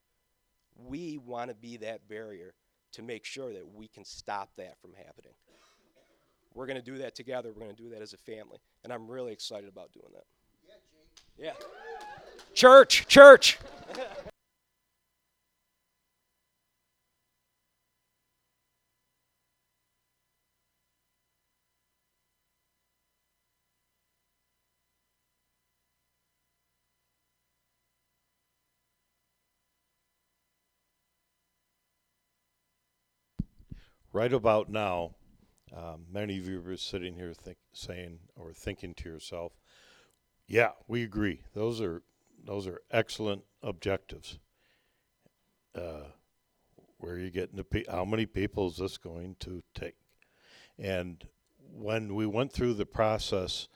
We want to be that barrier to make sure that we can stop that from happening. We're going to do that together. We're going to do that as a family. And I'm really excited about doing that. Yeah, Yeah. Church, church.
right about now, um, many of you are sitting here think, saying or thinking to yourself, "Yeah, we agree. Those are those are excellent objectives. Uh, where are you getting the pe- how many people is this going to take?" And when we went through the process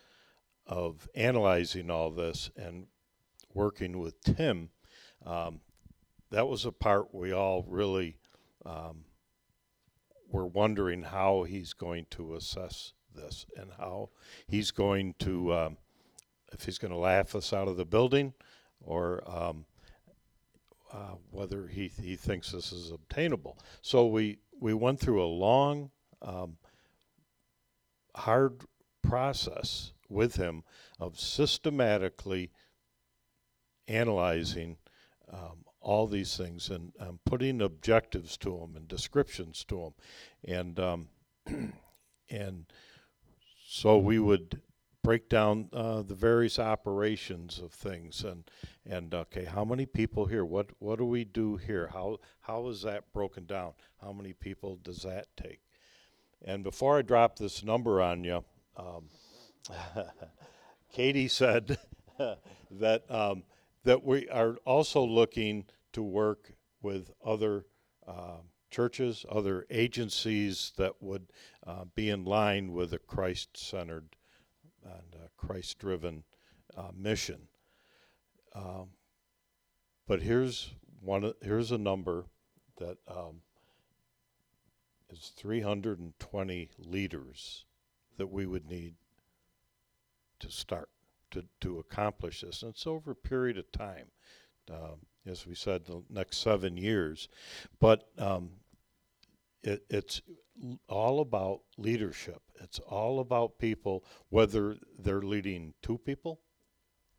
of analyzing all this and working with Tim, um, that was a part we all really um, we're wondering how he's going to assess this and how he's going to, um, if he's going to laugh us out of the building or um, uh, whether he, he thinks this is obtainable. So we, we went through a long, um, hard process with him of systematically analyzing um, all these things and um, putting objectives to them and descriptions to them, and um, and so we would break down uh, the various operations of things and and okay, how many people here? What what do we do here? How how is that broken down? How many people does that take? And before I drop this number on you, um, Katie said that um, that we are also looking to work with other uh, churches, other agencies that would uh, be in line with a Christ centered and Christ driven uh, mission. Um, but here's one. Here's a number that um, is 320 leaders that we would need to start to, to accomplish this. And it's over a period of time um, as we said, the next seven years. But um, it, it's all about leadership. It's all about people, whether they're leading two people,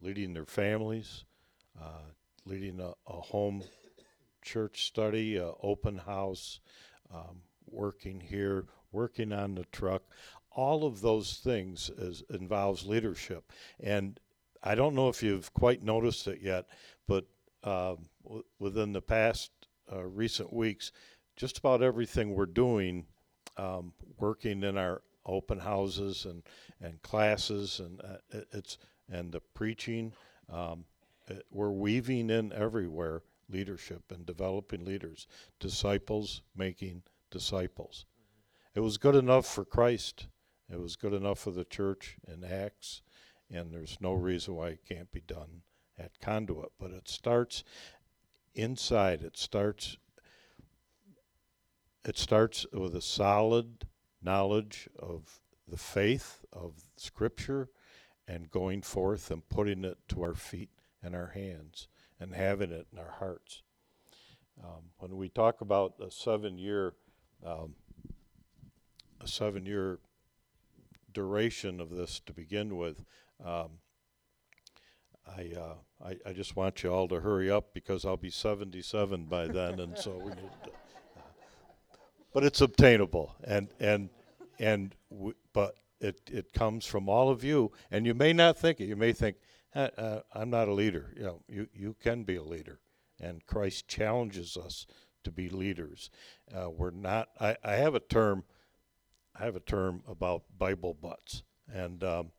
leading their families, uh, leading a, a home church study, open house, um, working here, working on the truck. All of those things is, involves leadership. And I don't know if you've quite noticed it yet, but w- within the past uh, recent weeks, just about everything we're doing, um, working in our open houses and, and classes, and uh, it, it's and the preaching, um, it, we're weaving in everywhere leadership and developing leaders, disciples making disciples. It was good enough for Christ. It was good enough for the church in Acts, and there's no reason why it can't be done at Conduit. But it starts inside. It starts. It starts with a solid knowledge of the faith of Scripture, and going forth and putting it to our feet and our hands, and having it in our hearts. Um, when we talk about a seven-year, um, a seven-year duration of this to begin with, um, I, uh, I, I just want you all to hurry up because I'll be 77 by then, and so we need. To, but it's obtainable, and and and w- but it it comes from all of you, and you may not think it. You may think, uh, uh, I'm not a leader. You know, you you can be a leader, and Christ challenges us to be leaders. Uh, we're not. I, I have a term. I have a term about Bible butts, and um,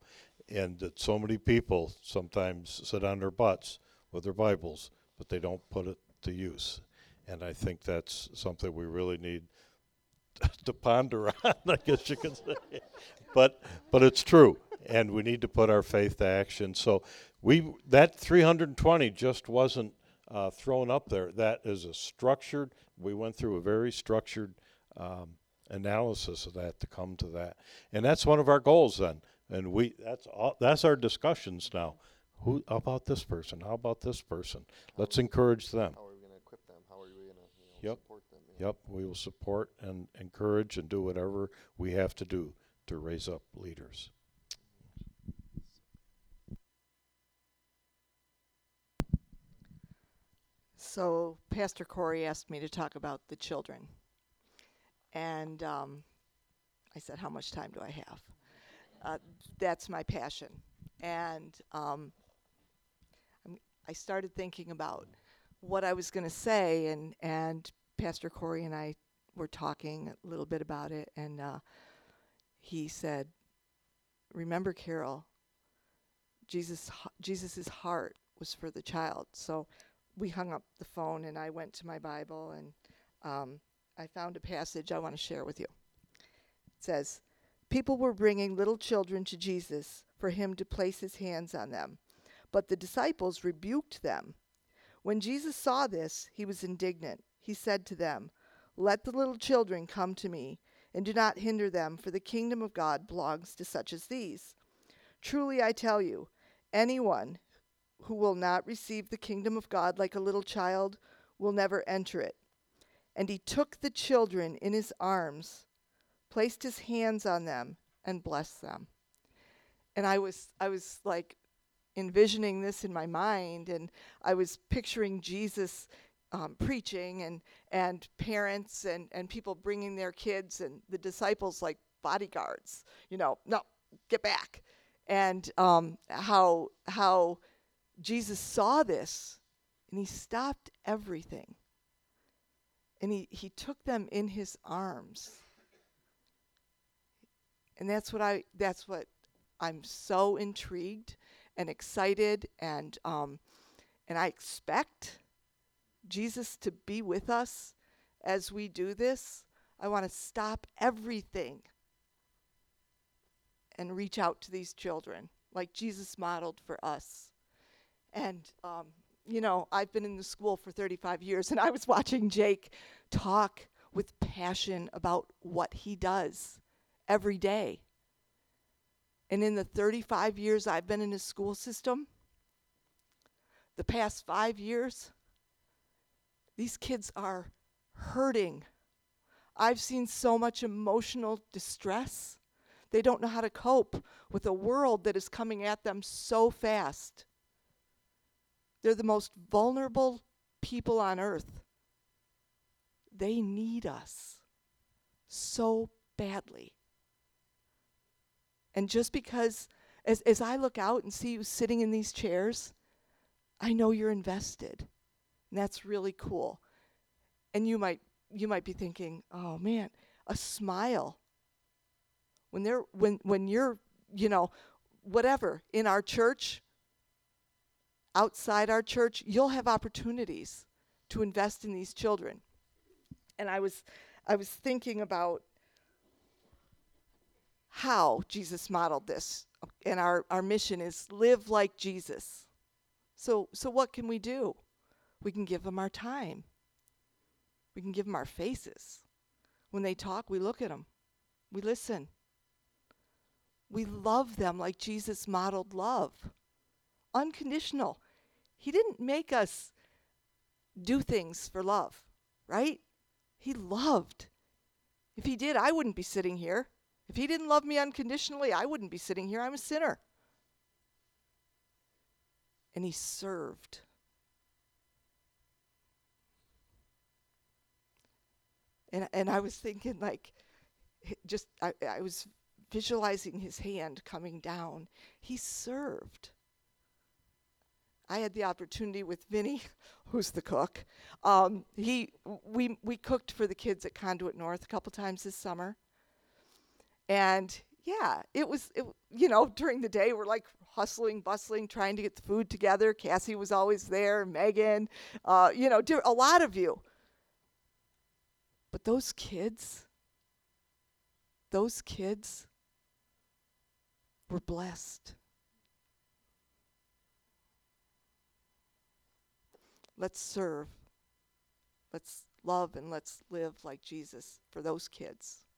and that so many people sometimes sit on their butts with their Bibles, but they don't put it to use. And I think that's something we really need to ponder on, I guess you could say. but but it's true, and we need to put our faith to action. So we that 320 just wasn't uh, thrown up there. That is a structured. We went through a very structured um, analysis of that to come to that, and that's one of our goals then. And we that's all, that's our discussions now. Who how about this person? How about this person? Let's encourage them.
How are we going to equip them? How are we going to you know,
Yep.
support them? you know?
Yep, we will support and encourage and do whatever we have to do to raise up leaders.
So Pastor Corey asked me to talk about the children. And um, I said, How much time do I have? Uh, that's my passion. And um, I started thinking about what I was going to say, and, and Pastor Corey and I were talking a little bit about it. And uh, he said, Remember, Carol, Jesus, Jesus's heart was for the child. So we hung up the phone and I went to my Bible and um, I found a passage I want to share with you. It says, People were bringing little children to Jesus for him to place his hands on them, but the disciples rebuked them. When Jesus saw this, he was indignant. He said to them, Let the little children come to me, and do not hinder them, for the kingdom of God belongs to such as these. Truly I tell you, anyone who will not receive the kingdom of God like a little child will never enter it. And he took the children in his arms, placed his hands on them, and blessed them. And I was I was like envisioning this in my mind, and I was picturing Jesus um, preaching, and and parents and and people bringing their kids, and the disciples like bodyguards, you know, no, get back, and um, how how Jesus saw this and he stopped everything. And he, he took them in his arms. And that's what I that's what I'm so intrigued and excited and um, and I expect Jesus to be with us as we do this. I want to stop everything and reach out to these children like Jesus modeled for us. And, um, you know, I've been in the school for 35 years, and I was watching Jake talk with passion about what he does every day. And in the 35 years I've been in the school system, the past five years, these kids are hurting. I've seen so much emotional distress. They don't know how to cope with a world that is coming at them so fast. They're the most vulnerable people on earth. They need us so badly. And just because, as, as I look out and see you sitting in these chairs, I know you're invested. And that's really cool. And you might you might be thinking, "Oh man, a smile." When they're when when you're, you know, whatever in our church, outside our church, you'll have opportunities to invest in these children. And I was I was thinking about how Jesus modeled this. And our, our mission is live like Jesus. So so what can we do? We can give them our time. We can give them our faces. When they talk, we look at them. We listen. We love them like Jesus modeled love. Unconditional. He didn't make us do things for love, right? He loved. If he did, I wouldn't be sitting here. If he didn't love me unconditionally, I wouldn't be sitting here. I'm a sinner. And he served. And, and I was thinking, like, just, I, I was visualizing his hand coming down. He served. I had the opportunity with Vinny, who's the cook. Um, he, we, we cooked for the kids at Conduit North a couple times this summer. And yeah, it was, it, you know, during the day, we're like hustling, bustling, trying to get the food together. Cassie was always there, Megan, uh, you know, a lot of you. But those kids, those kids were blessed. Let's serve. Let's love and let's live like Jesus for those kids.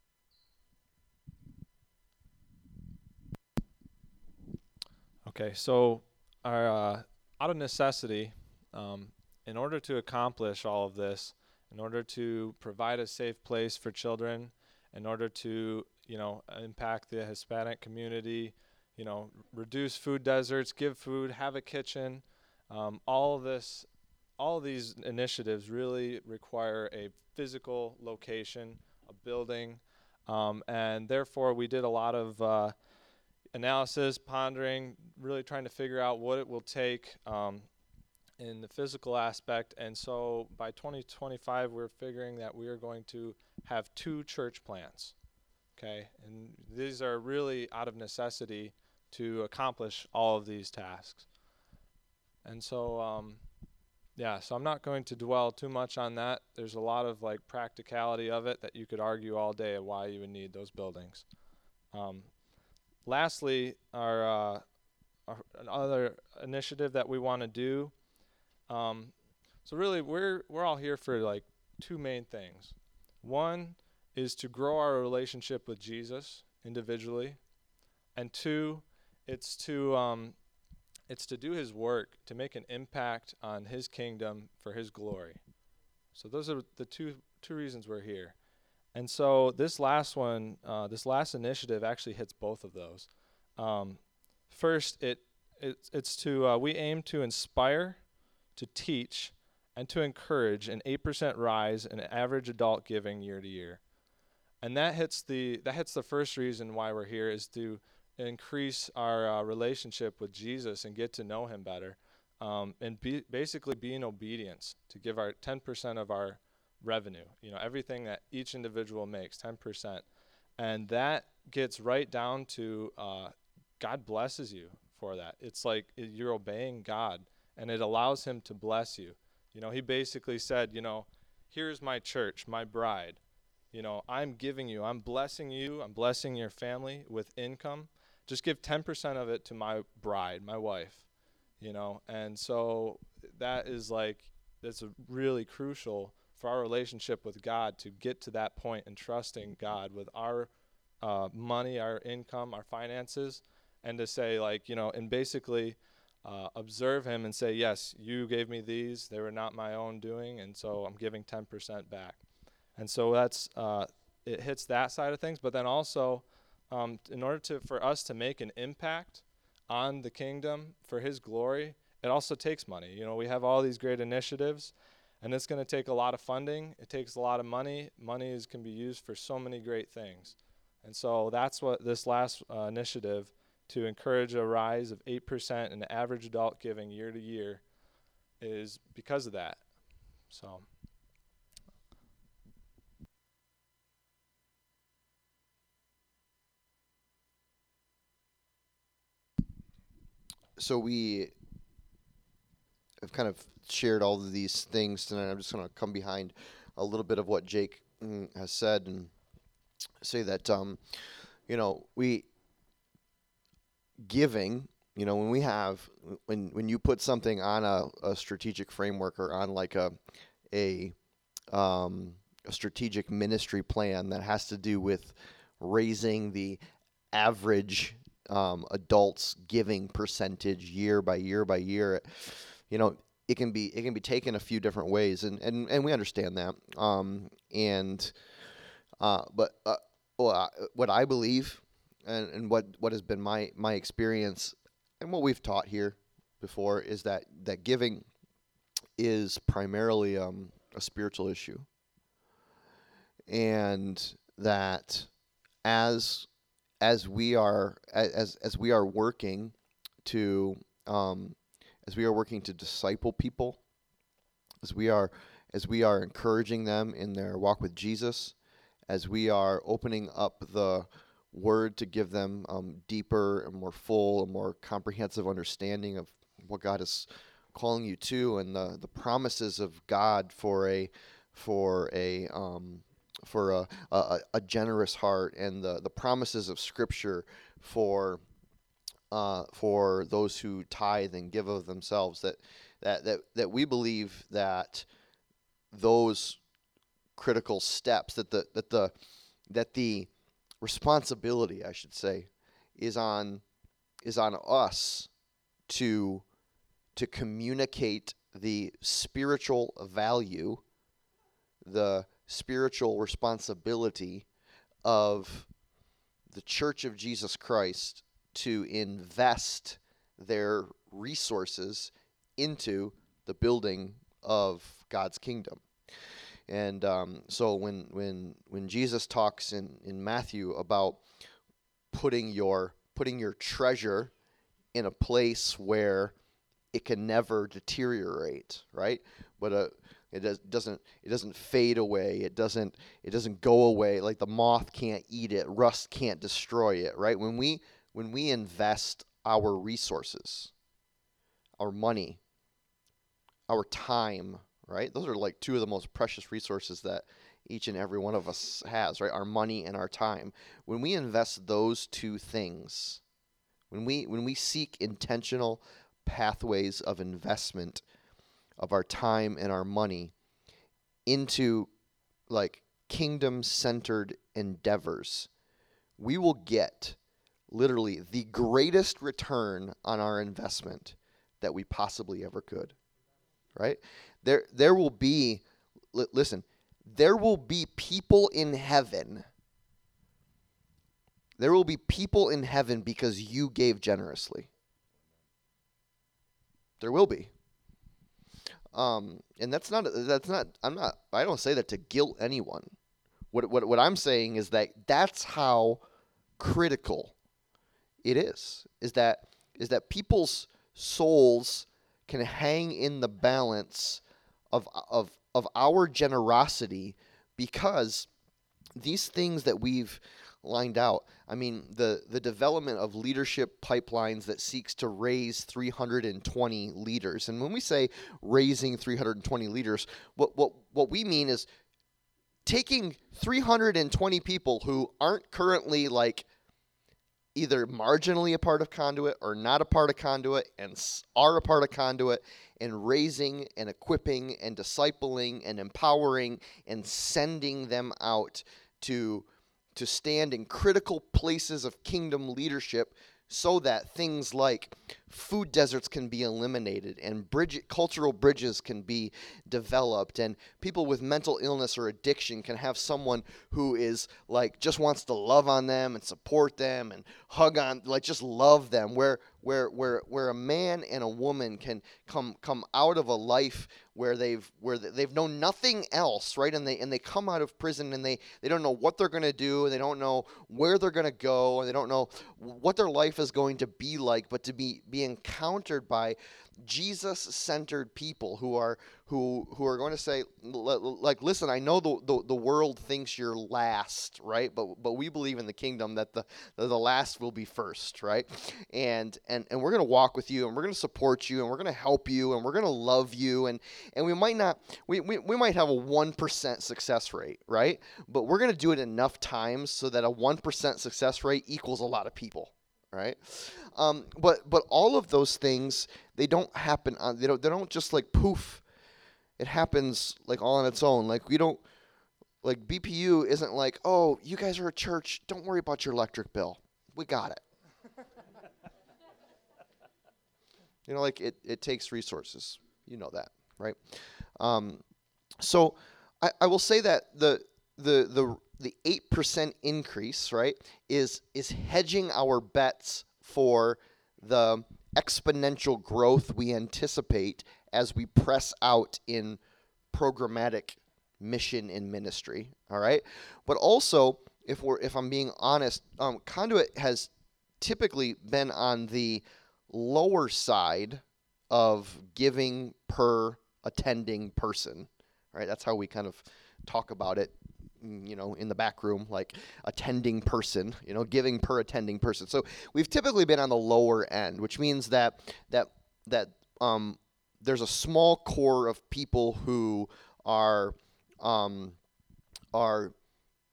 Okay, so our uh, out of necessity, um, in order to accomplish all of this, in order to provide a safe place for children, in order to you know impact the Hispanic community, you know reduce food deserts, give food, have a kitchen, um, all this, all these initiatives really require a physical location, a building, um, and therefore we did a lot of uh, analysis, pondering, really trying to figure out what it will take um, in the physical aspect. And so by 2025, we're figuring that we are going to have two church plants. Okay, and these are really out of necessity to accomplish all of these tasks. And so, um, yeah, so I'm not going to dwell too much on that. There's a lot of like practicality of it that you could argue all day why you would need those buildings. Um, lastly, our, uh, our another initiative that we want to do um, so really, we're we're all here for like two main things. One is to grow our relationship with Jesus individually, and two, it's to um, it's to do His work to make an impact on His kingdom for His glory. So those are the two two reasons we're here. And so this last one, uh, this last initiative actually hits both of those. Um, first, it, it it's to uh, we aim to inspire to teach, and to encourage an 8% rise in average adult giving year to year. And that hits the that hits the first reason why we're here is to increase our uh, relationship with Jesus and get to know him better. Um, and be basically be in obedience to give our 10% of our revenue, you know, everything that each individual makes, 10%. And that gets right down to uh, God blesses you for that. It's like you're obeying God and it allows him to bless you. You know, he basically said, you know, here's my church, my bride. You know, I'm giving you, I'm blessing you, I'm blessing your family with income. Just give 10% of it to my bride, my wife. You know, and so that is like, that's a really crucial for our relationship with God to get to that point and trusting God with our uh, money, our income, our finances, and to say, like, you know, and basically, uh, observe him and say, Yes, you gave me these. They were not my own doing, and so I'm giving 10% back. And so that's, uh, it hits that side of things. But then also, um, in order to, for us to make an impact on the kingdom for his glory, it also takes money. You know, we have all these great initiatives, and it's going to take a lot of funding. It takes a lot of money. Money is, can be used for so many great things. And so that's what this last uh, initiative to encourage a rise of 8% in average adult giving year to year is because of that. So.
So we have kind of shared all of these things tonight. I'm just going to come behind a little bit of what Jake mm, has said and say that, um, you know, we giving you know when we have when when you put something on a, a strategic framework or on like a a um, a strategic ministry plan that has to do with raising the average um, adults giving percentage year by year by year you know it can be it can be taken a few different ways and and, and we understand that um, and uh, but uh, well, what I believe and, and what what has been my my experience and what we've taught here before is that that giving is primarily um, a spiritual issue. And that as as we are as as we are working to um, as we are working to disciple people as we are as we are encouraging them in their walk with Jesus as we are opening up the word to give them um, deeper and more full and more comprehensive understanding of what God is calling you to and the, the promises of God for a for a um, for a, a, a, generous heart and the, the promises of Scripture for uh, for those who tithe and give of themselves that that that, that we believe that those critical steps that the that the that the responsibility, I should say, is on is on us to to communicate the spiritual value, the spiritual responsibility of the Church of Jesus Christ to invest their resources into the building of God's kingdom. And um, so when when when Jesus talks in, in Matthew about putting your putting your treasure in a place where it can never deteriorate, right? But uh, it does, doesn't it doesn't fade away. It doesn't it doesn't go away. Like the moth can't eat it, rust can't destroy it, right? When we when we invest our resources, our money, our time, right? Those are like two of the most precious resources that each and every one of us has, right? Our money and our time. When we invest those two things, when we when we seek intentional pathways of investment of our time and our money into like kingdom centered endeavors, we will get literally the greatest return on our investment that we possibly ever could. Right? There, there will be, li- listen, there will be people in heaven. There will be people in heaven because you gave generously. There will be. Um, and that's not that's not I'm not I don't say that to guilt anyone. What what what I'm saying is that that's how critical it is. Is that is that people's souls can hang in the balance of of of our generosity because these things that we've lined out. I mean, the the development of leadership pipelines that seeks to raise 320 leaders. And when we say raising 320 leaders, what what what we mean is taking 320 people who aren't currently like either marginally a part of conduit or not a part of conduit and are a part of conduit and raising and equipping and discipling and empowering and sending them out to to stand in critical places of kingdom leadership so that things like food deserts can be eliminated and bridge cultural bridges can be developed and people with mental illness or addiction can have someone who is like just wants to love on them and support them and hug on like just love them where where where where a man and a woman can come come out of a life where they've where they've known nothing else right? And they and they come out of prison and they they don't know what they're going to do and they don't know where they're going to go and they don't know what their life is going to be like but to be be encountered by Jesus centered people who are who who are going to say like listen I know the, the, the world thinks you're last right? But but we believe in the kingdom that the the last will be first right? And and and we're going to walk with you and we're going to support you and we're going to help you and we're going to love you and and we might not we, we, we might have a 1% success rate right? But we're going to do it enough times so that a 1% success rate equals a lot of people right um, but but all of those things they don't happen on they don't they don't just like poof. It happens like all on its own. Like we don't like BPU isn't like, "Oh, you guys are a church, don't worry about your electric bill. We got it." you know, like it it takes resources. You know that, right? Um, so I, I will say that the the the the eight percent increase, right, is is hedging our bets for the exponential growth we anticipate as we press out in programmatic mission and ministry. All right, but also if we're if I'm being honest, um, conduit has typically been on the lower side of giving per attending person. Right, that's how we kind of talk about it you know, in the back room, like attending person, you know, giving per attending person. So we've typically been on the lower end, which means that that that um, there's a small core of people who are um, are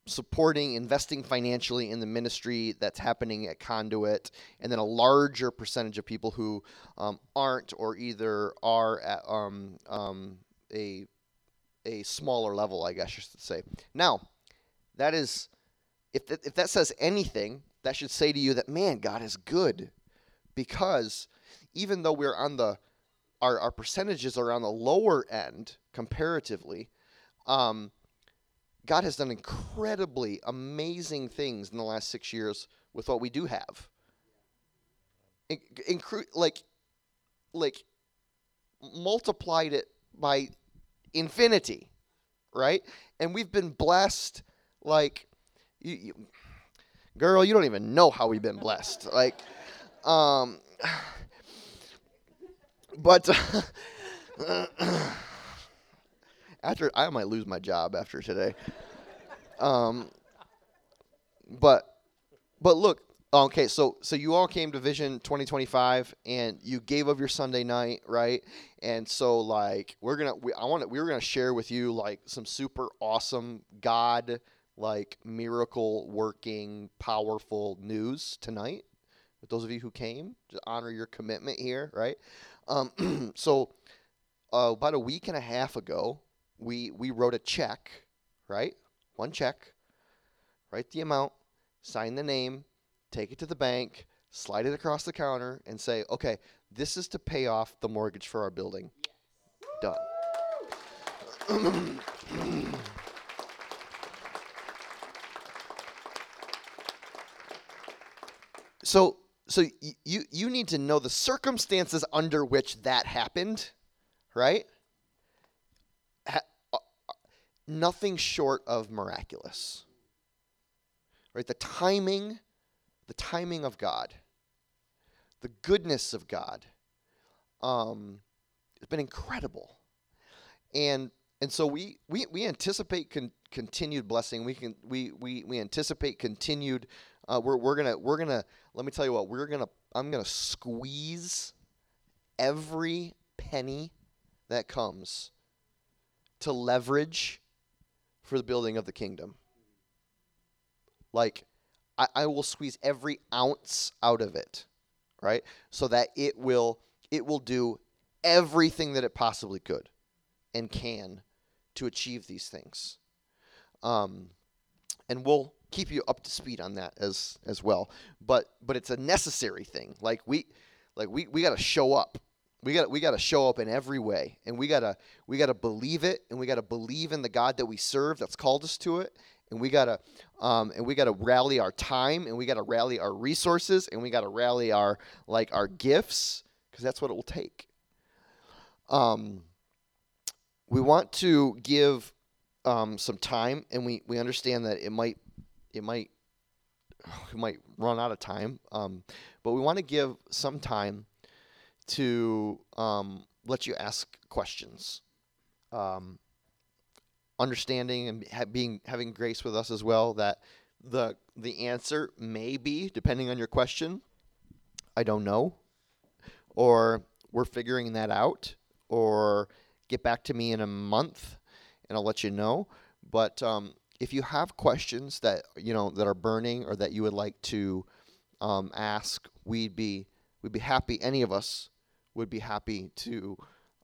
supporting, investing financially in the ministry that's happening at Conduit, and then a larger percentage of people who um, aren't or either are at um, um, a a smaller level, I guess you should say. Now, that is, if that, if that says anything, that should say to you that man, God is good, because even though we're on the our, our percentages are on the lower end comparatively, um, God has done incredibly amazing things in the last six years with what we do have. In, incru- like, like multiplied it by infinity, right? And we've been blessed like you, you, girl, you don't even know how we've been blessed. Like um but after I might lose my job after today. Um but but look, Okay, so so you all came to Vision 2025 and you gave of your Sunday night, right? And so like we're gonna we I want to we were gonna share with you like some super awesome God like miracle working powerful news tonight. With those of you who came, to honor your commitment here, right? Um, so uh, about a week and a half ago, we we wrote a check, right? One check, write the amount, sign the name take it to the bank, slide it across the counter, and say, okay, this is to pay off the mortgage for our building. Done. so so you you need to know the circumstances under which that happened, right? Ha- uh, uh nothing short of miraculous. Right? The timing the timing of God, the goodness of God. Um, it's been incredible, and and so we we, we anticipate con- continued blessing. We can we we, we anticipate continued. Uh, we're we're gonna we're gonna let me tell you what we're gonna I'm gonna squeeze every penny that comes to leverage for the building of the kingdom. Like I, I will squeeze every ounce out of it, right? So that it will it will do everything that it possibly could and can to achieve these things. Um, and we'll keep you up to speed on that as as well. But but it's a necessary thing. Like we like we, we got to show up. We got we got to show up in every way, and we gotta we gotta believe it, and we gotta believe in the God that we serve that's called us to it, and we gotta um, and we gotta rally our time, and we gotta rally our resources, and we gotta rally our like our gifts, because that's what it will take. Um, we want to give um, some time, and we, we understand that it might it might we might run out of time, um, but we want to give some time to um, let you ask questions, um, understanding and ha- being having grace with us as well that the the answer may be depending on your question. I don't know, or we're figuring that out, or get back to me in a month and I'll let you know. But um, if you have questions that you know that are burning or that you would like to um, ask, we'd be we'd be happy. Any of us would be happy to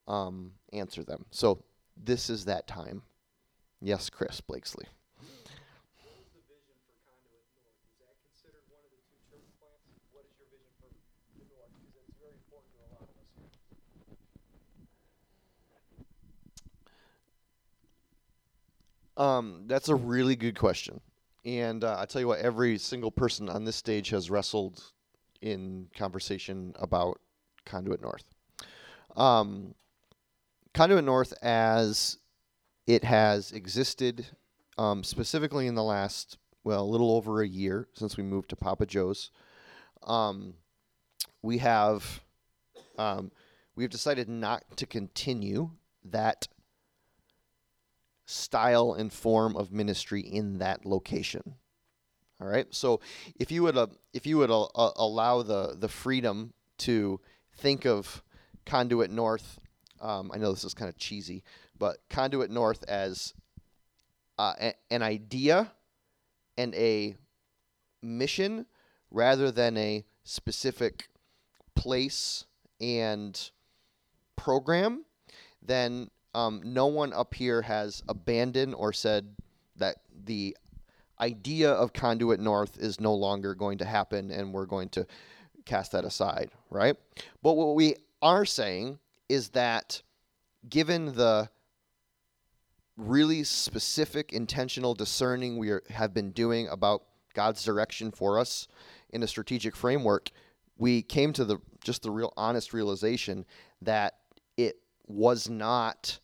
um, answer them. So this is that time. Yes, Chris Blakesley. Um, that's a really good question, and uh, I tell you what, every single person on this stage has wrestled in conversation about Conduit North. Um, Conduit North, as it has existed, um, specifically in the last well, a little over a year since we moved to Papa Joe's, um, we have um, we've decided not to continue that style and form of ministry in that location. All right. So if you would uh, if you would uh, uh, allow the the freedom to think of Conduit North, um, I know this is kind of cheesy, but Conduit North as uh, a, an idea and a mission rather than a specific place and program, then um, no one up here has abandoned or said that the idea of Conduit North is no longer going to happen and we're going to cast that aside, right? But what we are saying is that given the really specific, intentional discerning we are, have been doing about God's direction for us in a strategic framework, we came to the just the real honest realization that it was not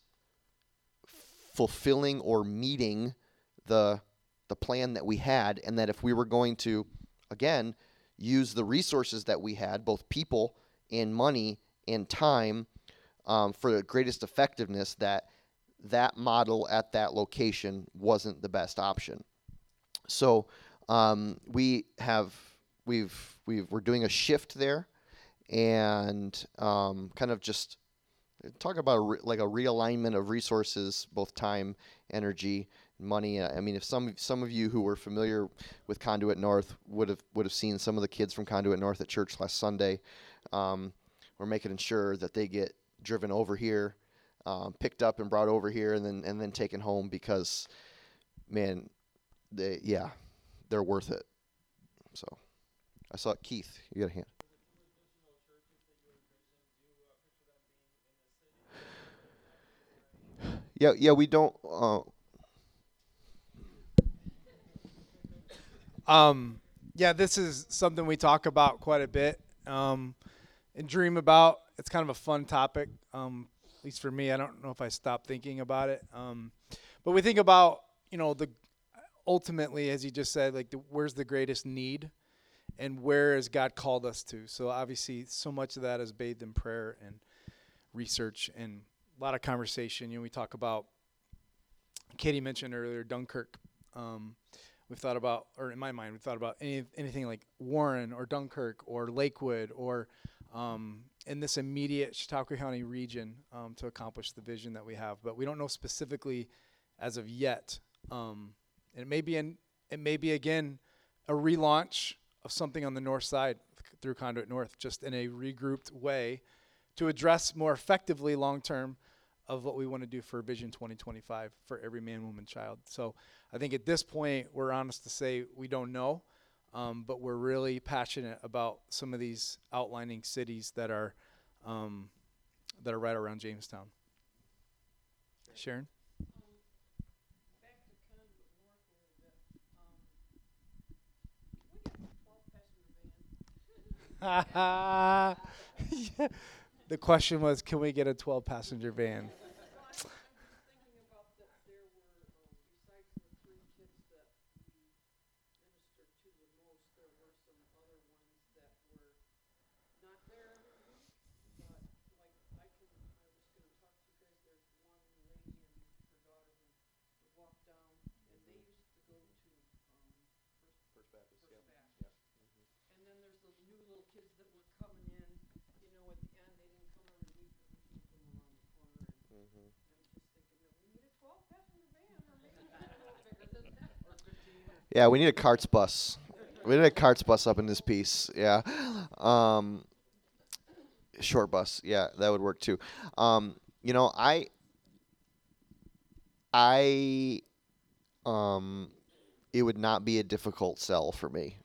fulfilling or meeting the the plan that we had and that if we were going to again use the resources that we had both people and money and time um, for the greatest effectiveness that that model at that location wasn't the best option. So um, we have we've we've we're doing a shift there and um, kind of just talk about a re- like a realignment of resources, both time, energy, money. I mean, if some some of you who were familiar with Conduit North would have would have seen some of the kids from Conduit North at church last Sunday, um, we're making sure that they get driven over here, um, picked up and brought over here, and then and then taken home because, man, they yeah, they're worth it. So, I saw Keith. You got a hand. Yeah, yeah, we don't. Uh,
Um, yeah, this is something we talk about quite a bit um, and dream about. It's kind of a fun topic, um, at least for me. I don't know if I stopped thinking about it, um, but we think about you know the ultimately, as you just said, like the, where's the greatest need, and where has God called us to. So obviously, so much of that is bathed in prayer and research and a lot of conversation. You know, we talk about. Katie mentioned earlier Dunkirk. Um, we've thought about, or in my mind, we've thought about any, anything like Warren or Dunkirk or Lakewood or um, in this immediate Chautauqua County region um, to accomplish the vision that we have. But we don't know specifically as of yet. Um, it may be an, it may be again a relaunch of something on the north side through Conduit North, just in a regrouped way to address more effectively long term of what we want to do for Vision 2025 for every man, woman, child. So I think at this point, we're honest to say we don't know, um, but we're really passionate about some of these outlining cities that are um, that are right around Jamestown. Sharon. Yeah. The question was, can we get a 12 passenger van?
Yeah, we need a carts bus. We need a carts bus up in this piece. Yeah. Um, short bus. Yeah, that would work too. Um, you know, I I um it would not be a difficult sell for me.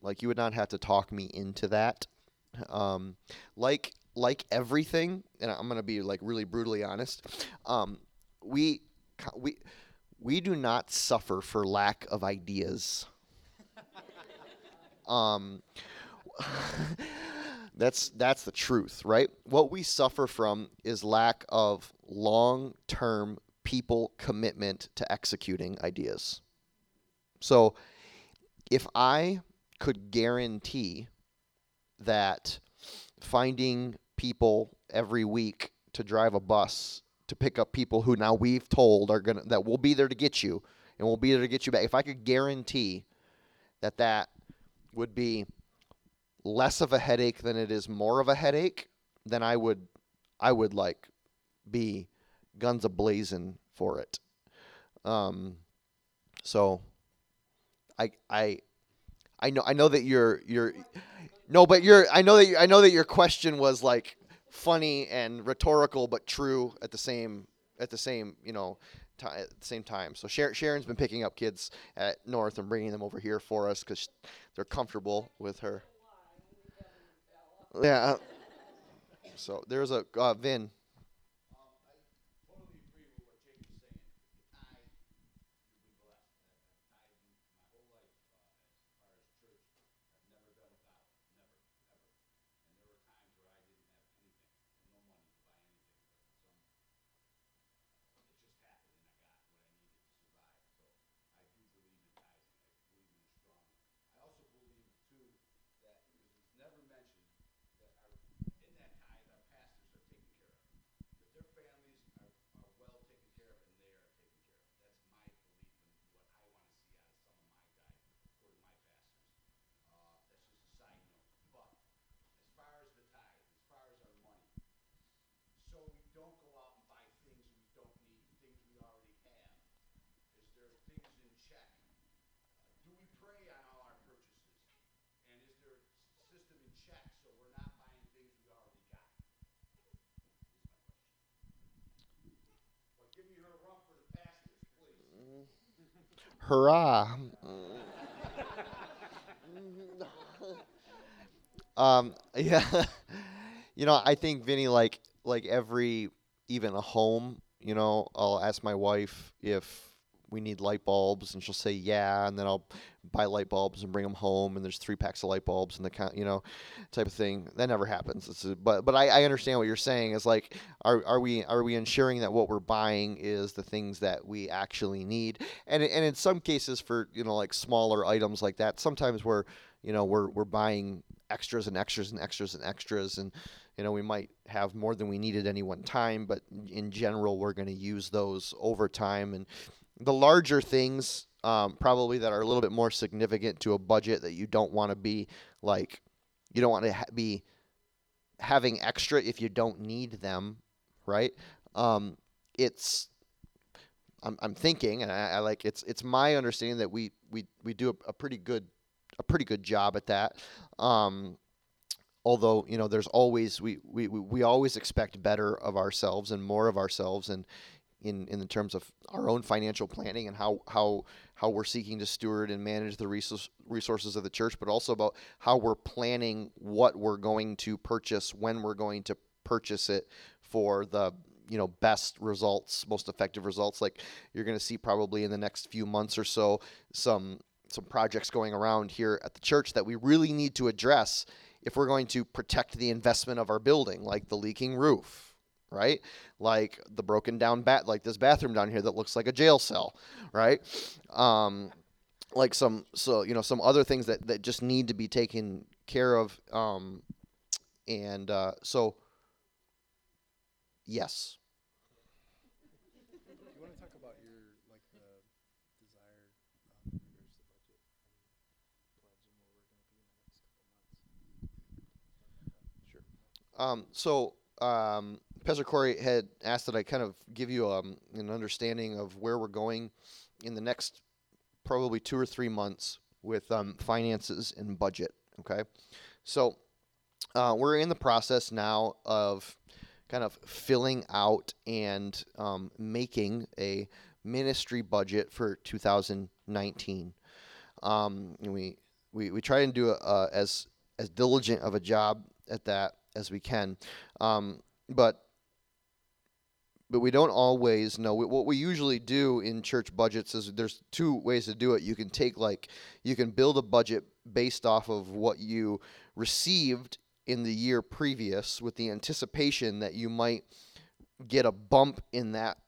Like you would not have to talk me into that. Um like like everything, and I'm going to be like really brutally honest. Um we we we do not suffer for lack of ideas. um, that's that's the truth, right? What we suffer from is lack of long-term people commitment to executing ideas. So, if I could guarantee that finding people every week to drive a bus to pick up people who now we've told are gonna that we'll be there to get you and we'll be there to get you back. If I could guarantee that that would be less of a headache than it is more of a headache, then I would I would like be guns a blazing for it. Um, so I I I know I know that you're you're no, but you're I know that you, I know that your question was like funny and rhetorical but true at the same at the same you know ti at the same time. So Sharon, Sharon's been picking up kids at North and bringing them over here for us because they're comfortable with her. Yeah. uh, So there's a uh, Vin. Hurrah. um, yeah. you know, I think Vinny, like like every even a home, you know, I'll ask my wife if we need light bulbs, and she'll say yeah, and then I'll buy light bulbs and bring them home, and there's three packs of light bulbs and the you know, type of thing. That never happens. It's a, but but I, I understand what you're saying. Is like, are are we are we ensuring that what we're buying is the things that we actually need? And and in some cases, for you know like smaller items like that, sometimes we're you know we're we're buying extras and extras and extras and extras and you know we might have more than we need at any one time but in general we're going to use those over time and the larger things um, probably that are a little bit more significant to a budget that you don't want to be like you don't want to ha- be having extra if you don't need them right? Um, it's I'm, I'm thinking and I, I like it's it's my understanding that we we, we do a, a pretty good a pretty good job at that. Um, although you know there's always we, we, we always expect better of ourselves and more of ourselves and in in the terms of our own financial planning and how how how we're seeking to steward and manage the resources of the church but also about how we're planning what we're going to purchase when we're going to purchase it for the you know best results most effective results. Like you're going to see probably in the next few months or so some some projects going around here at the church that we really need to address if we're going to protect the investment of our building, like the leaking roof, right? Like the broken down bat, like this bathroom down here that looks like a jail cell, right? Um, like some, so you know, some other things that that just need to be taken care of. Um, and uh, so, yes.
You want to talk about your like the desired regards to budget pledge and where we're going to be in the next couple months?
Um, so, um, Pastor Corey had asked that I kind of give you um, an understanding of where we're going in the next probably two or three months with um, finances and budget. Okay, so uh, we're in the process now of kind of filling out and um, making a ministry budget for 2019. Um, we, we we try and do uh, as as diligent of a job at that as we can, um, but but we don't always know. What we usually do in church budgets is there's two ways to do it. You can take like you can build a budget based off of what you received in the year previous with the anticipation that you might get a bump in that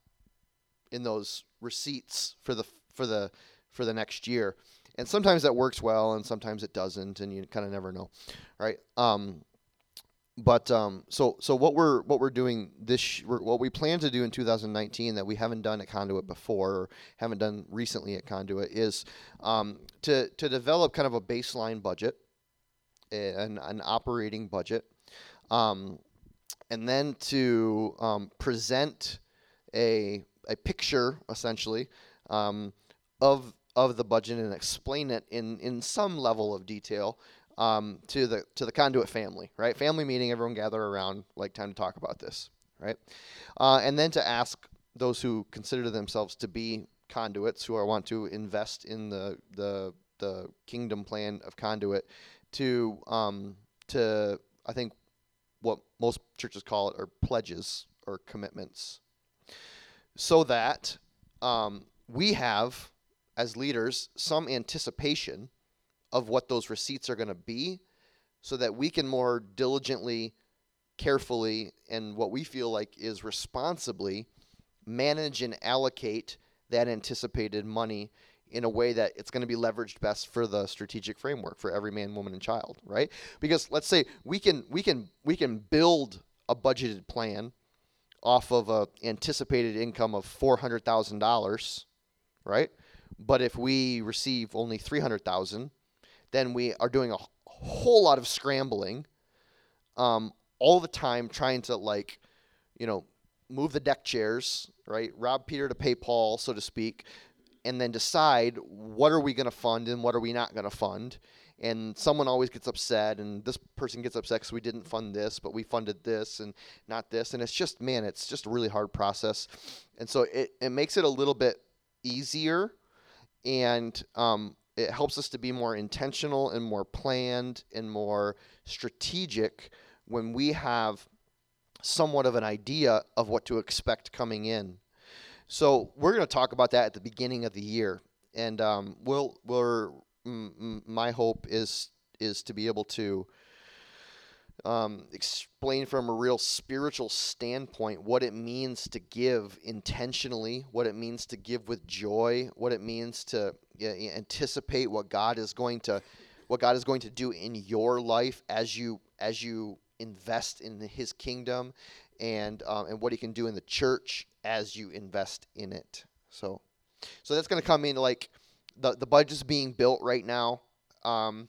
in those receipts for the for the for the next year. And sometimes that works well and sometimes it doesn't and you kind of never know. Right? Um but um, so so what we're what we're doing this what we plan to do in 2019 that we haven't done at Conduit before or haven't done recently at Conduit is um, to to develop kind of a baseline budget, an an operating budget, um, and then to um, present a a picture essentially um, of of the budget and explain it in in some level of detail um, to the to the conduit family, right? Family meeting, everyone gather around, like time to talk about this, right? Uh, and then to ask those who consider themselves to be conduits, who are want to invest in the the the kingdom plan of conduit, to um, to I think what most churches call it are pledges or commitments, so that um, we have as leaders some anticipation of what those receipts are going to be so that we can more diligently, carefully, and what we feel like is responsibly manage and allocate that anticipated money in a way that it's going to be leveraged best for the strategic framework for every man, woman, and child, right? Because let's say we can we can we can build a budgeted plan off of a anticipated income of four hundred thousand dollars, right? But if we receive only three hundred thousand, then we are doing a whole lot of scrambling um, all the time trying to like you know move the deck chairs right? Rob peter to pay paul so to speak and then decide what are we going to fund and what are we not going to fund. And someone always gets upset and this person gets upset because we didn't fund this but we funded this and not this. And it's just man it's just a really hard process. And so it, it makes it a little bit easier. And um, it helps us to be more intentional and more planned and more strategic when we have somewhat of an idea of what to expect coming in. So we're going to talk about that at the beginning of the year, and um, we'll we're mm, my hope is is to be able to um, explain from a real spiritual standpoint what it means to give intentionally, what it means to give with joy, what it means to anticipate what God is going to what God is going to do in your life as you as you invest in His kingdom, and um, and what He can do in the church as you invest in it. So, so that's going to come in like the the budget's being built right now. Um,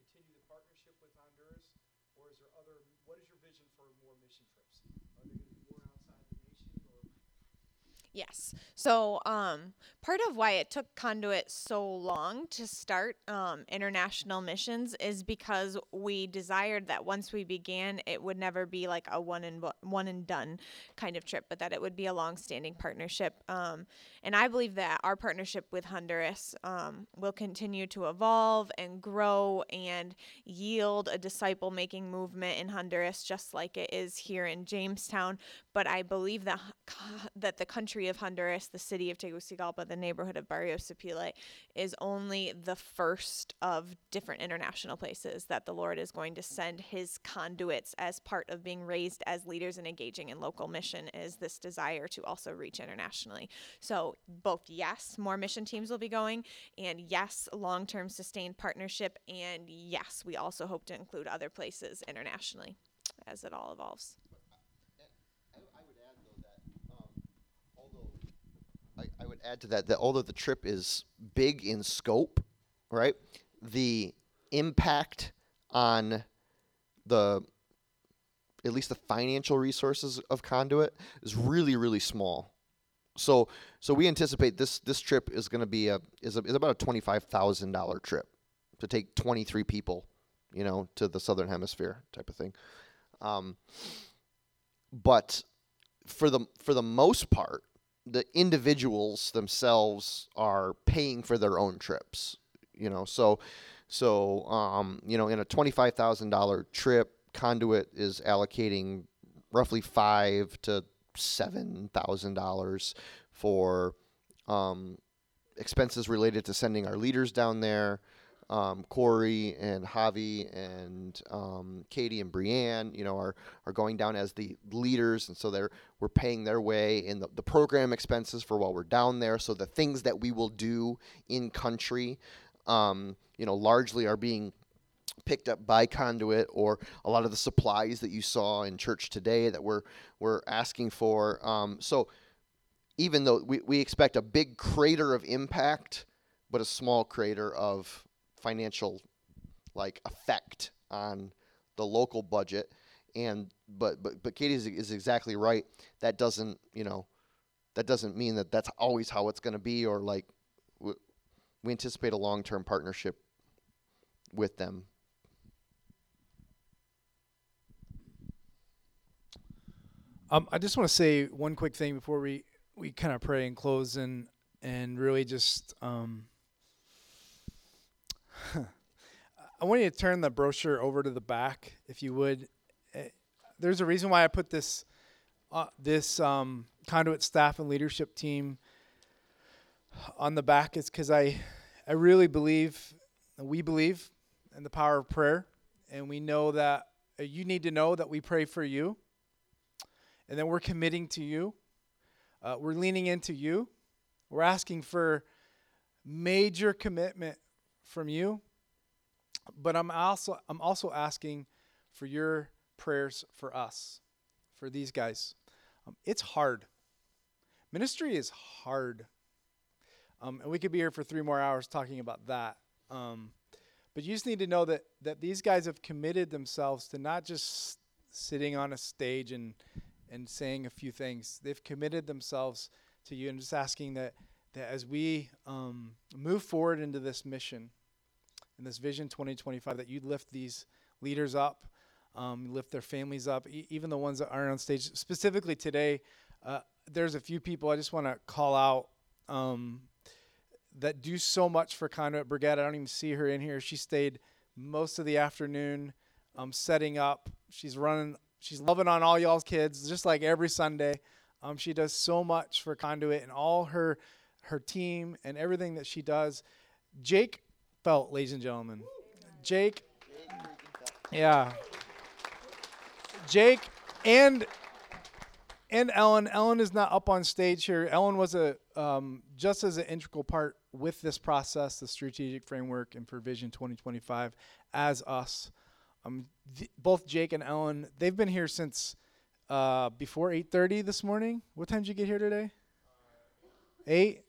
continue the partnership with Honduras, or is there other? What is your vision for more mission trips? Are they going to be more outside the nation,
Yes. So, um, part of why it took Conduit so long to start um, international missions is because we desired that once we began, it would never be like a one and one and done kind of trip, but that it would be a long-standing partnership. Um, and I believe that our partnership with Honduras um, will continue to evolve and grow and yield a disciple-making movement in Honduras, just like it is here in Jamestown. But I believe that that the country of Honduras, the city of Tegucigalpa, the neighborhood of Barrio Supile, is only the first of different international places that the Lord is going to send His conduits as part of being raised as leaders and engaging in local mission. Is this desire to also reach internationally? So both yes, more mission teams will be going, and yes, long-term sustained partnership, and yes, we also hope to include other places internationally as it all evolves.
I would add to that that although the trip is big in scope, right, the impact on the at least the financial resources of conduit is really really small. So so we anticipate this this trip is going to be a is, a, is about a twenty five thousand dollar trip to take twenty three people, you know, to the southern hemisphere type of thing. Um, but for the for the most part, the individuals themselves are paying for their own trips. You know, so so um, you know, in a twenty five thousand dollar trip, Conduit is allocating roughly five to seven thousand dollars for um, expenses related to sending our leaders down there. Um, Corey and Javi and um, Katie and Brienne, you know, are, are going down as the leaders, and so they're we're paying their way in the, the program expenses for while we're down there. So the things that we will do in country, um, you know, largely are being picked up by conduit or a lot of the supplies that you saw in church today that we're we're asking for. Um, so even though we, we expect a big crater of impact, but a small crater of financial like effect on the local budget. And but but but Katie is, is exactly right. That doesn't you know that doesn't mean that that's always how it's going to be or like we, we anticipate a long term partnership with them.
Um, I just want to say one quick thing before we, we kind of pray and close and and really just um, I want you to turn the brochure over to the back, if you would. Eh, There's a reason why I put this uh, this um, conduit staff and leadership team on the back. Is because I I really believe we believe in the power of prayer, and we know that uh, you need to know that we pray for you and then we're committing to you. Uh, we're leaning into you. We're asking for major commitment from you. But I'm also I'm also asking for your prayers for us, for these guys. Um, it's hard. Ministry is hard. Um, and we could be here for three more hours talking about that. Um, but you just need to know that that these guys have committed themselves to not just sitting on a stage and and saying a few things. They've committed themselves to you, and just asking that that as we um, move forward into this mission, and this Vision 2025, that you lift these leaders up, um, lift their families up, e- even the ones that aren't on stage. Specifically today, uh, there's a few people I just want to call out. Um, that do so much for Conduit Brigade. I don't even see her in here. She stayed most of the afternoon um, setting up. She's running she's loving on all y'all's kids just like every sunday. Um, she does so much for conduit and all her her team and everything that she does. Jake felt ladies and gentlemen. Jake. Yeah. Jake and and ellen. Ellen is not up on stage here. Ellen was a um, just as an integral part with this process the strategic framework and for vision 2025 as us um, th- both Jake and Ellen, they've been here since uh, before 8:30 this morning. What time did you get here today? Eight.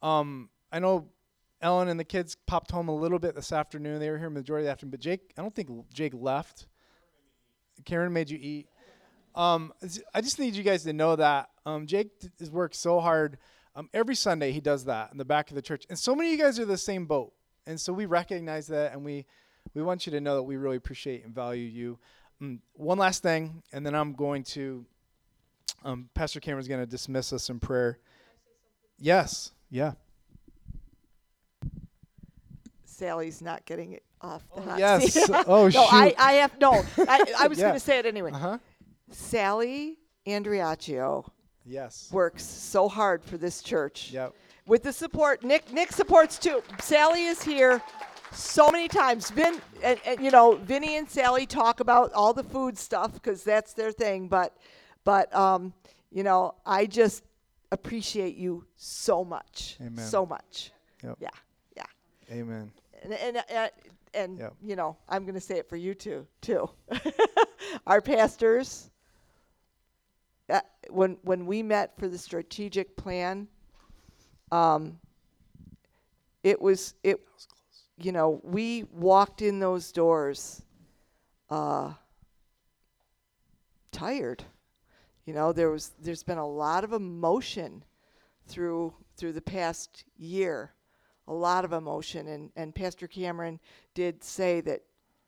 Um, I know Ellen and the kids popped home a little bit this afternoon. They were here majority of the afternoon, but Jake, I don't think Jake left. Karen made you eat. Um, I just need you guys to know that um, Jake has worked so hard. Um, every Sunday he does that in the back of the church, and so many of you guys are the same boat, and so we recognize that, and we we want you to know that we really appreciate and value you. Mm, one last thing, and then I'm going to. Um, Pastor Cameron's going to dismiss us in prayer. Yes. Yeah.
Sally's not getting it off the
Oh,
hot
yes.
seat.
Oh,
no, I. I have no. I, I was
Yeah.
going to say it anyway.
Uh huh.
Sally Andriaccio
Yes.
works so hard for this church.
Yep.
With the support, Nick. Nick supports too. Sally is here so many times. Vin, and, and you know, Vinny and Sally talk about all the food stuff because that's their thing. But, but um, you know, I just appreciate you so much.
Amen.
So much.
Yep.
Yeah. Yeah.
Amen.
and and uh, and
Yep.
you know I'm going to say it for you too too. Our pastors, uh, when when we met for the strategic plan, um, it was it, you know, we walked in those doors, uh, tired. You know, there was there's been a lot of emotion through through the past year a lot of emotion and, and pastor cameron did say that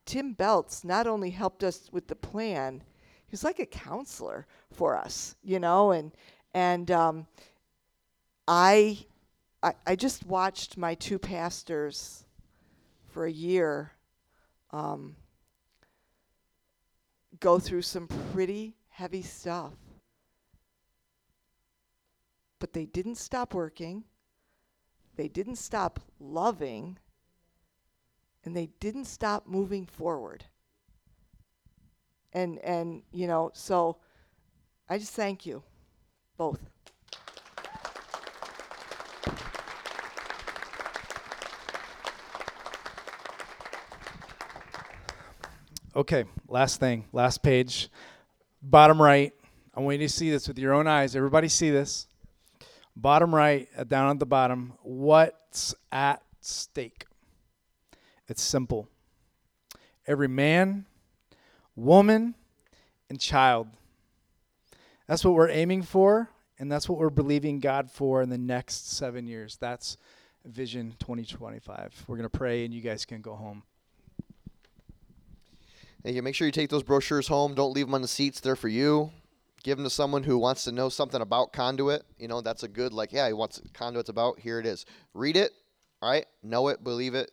tim beltz not only helped us with the plan he was like a counselor for us you know and and um, I, I i just watched my two pastors for a year um, go through some pretty heavy stuff. But they didn't stop working. They didn't stop loving. And they didn't stop moving forward. And and you know so i just thank you both
Okay, last thing, last page, bottom right. I want you to see this with your own eyes. Everybody see this. Bottom right, uh, down at the bottom, what's at stake? It's simple. Every man, woman, and child. That's what we're aiming for, and that's what we're believing God for in the next seven years. That's Vision 2025. We're going to pray, and you guys can go home.
Hey, you make sure you take those brochures home. Don't leave them on the seats. They're for you. Give them to someone who wants to know something about conduit. You know, that's a good, like, yeah, he wants conduit's about. Here it is. Read it. All right. Know it. Believe it.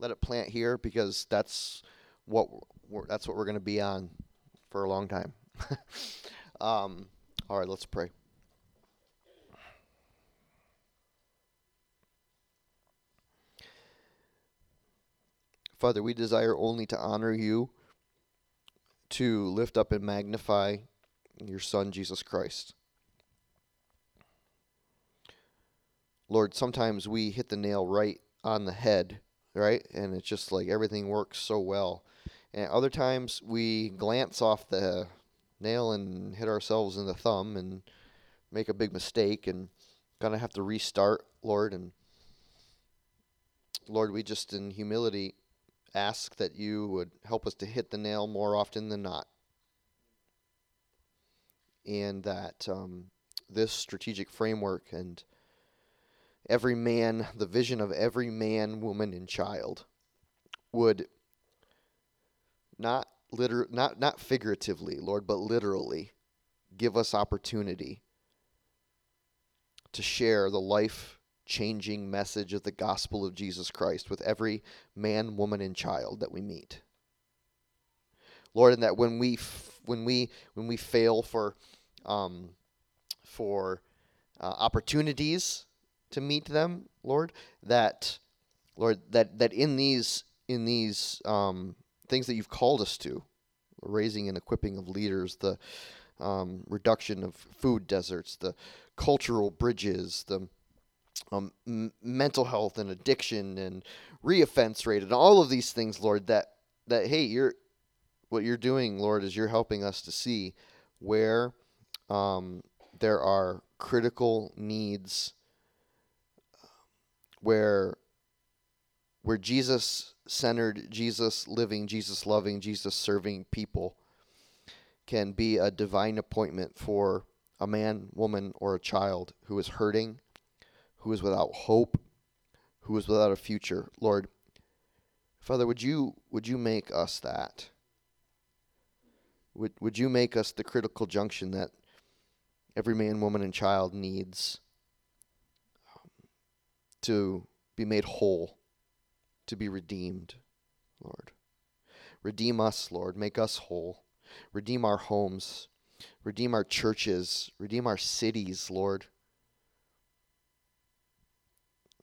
Let it plant here because that's what we're, that's what we're going to be on for a long time. um, all right. Let's pray. Father, we desire only to honor you to lift up and magnify your Son, Jesus Christ. Lord, sometimes we hit the nail right on the head, right? And it's just like everything works so well. And other times we glance off the nail and hit ourselves in the thumb and make a big mistake and kind of have to restart, Lord. And Lord, we just in humility ask that you would help us to hit the nail more often than not. And that um, this strategic framework and every man, the vision of every man, woman, and child would not liter- not not figuratively, Lord, but literally give us opportunity to share the life changing message of the gospel of Jesus Christ with every man, woman, and child that we meet. Lord, and that when we when we when we fail for um, for uh, opportunities to meet them, Lord, that Lord that that in these in these um, things that you've called us to, raising and equipping of leaders, the um, reduction of food deserts, the cultural bridges, the um, m- mental health and addiction and reoffense rate and all of these things, Lord, that that hey, you're what you're doing, Lord, is you're helping us to see where um, there are critical needs, where where Jesus centered, Jesus living, Jesus loving, Jesus serving people can be a divine appointment for a man, woman, or a child who is hurting, who is without hope, who is without a future. Lord, Father, would you would you make us that? Would would you make us the critical junction that every man, woman, and child needs um, to be made whole, to be redeemed, Lord. Redeem us, Lord. Make us whole. Redeem our homes. Redeem our churches. Redeem our cities, Lord.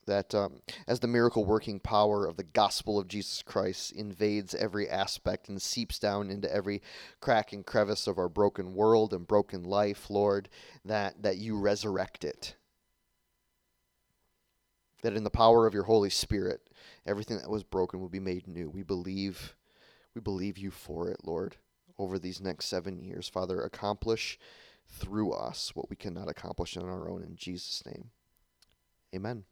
That um, as the miracle working power of the gospel of Jesus Christ invades every aspect and seeps down into every crack and crevice of our broken world and broken life, Lord, that, that you resurrect it. That in the power of your Holy Spirit, everything that was broken will be made new. We believe, we believe you for it, Lord, over these next seven years. Father, accomplish through us what we cannot accomplish on our own in Jesus' name. Amen.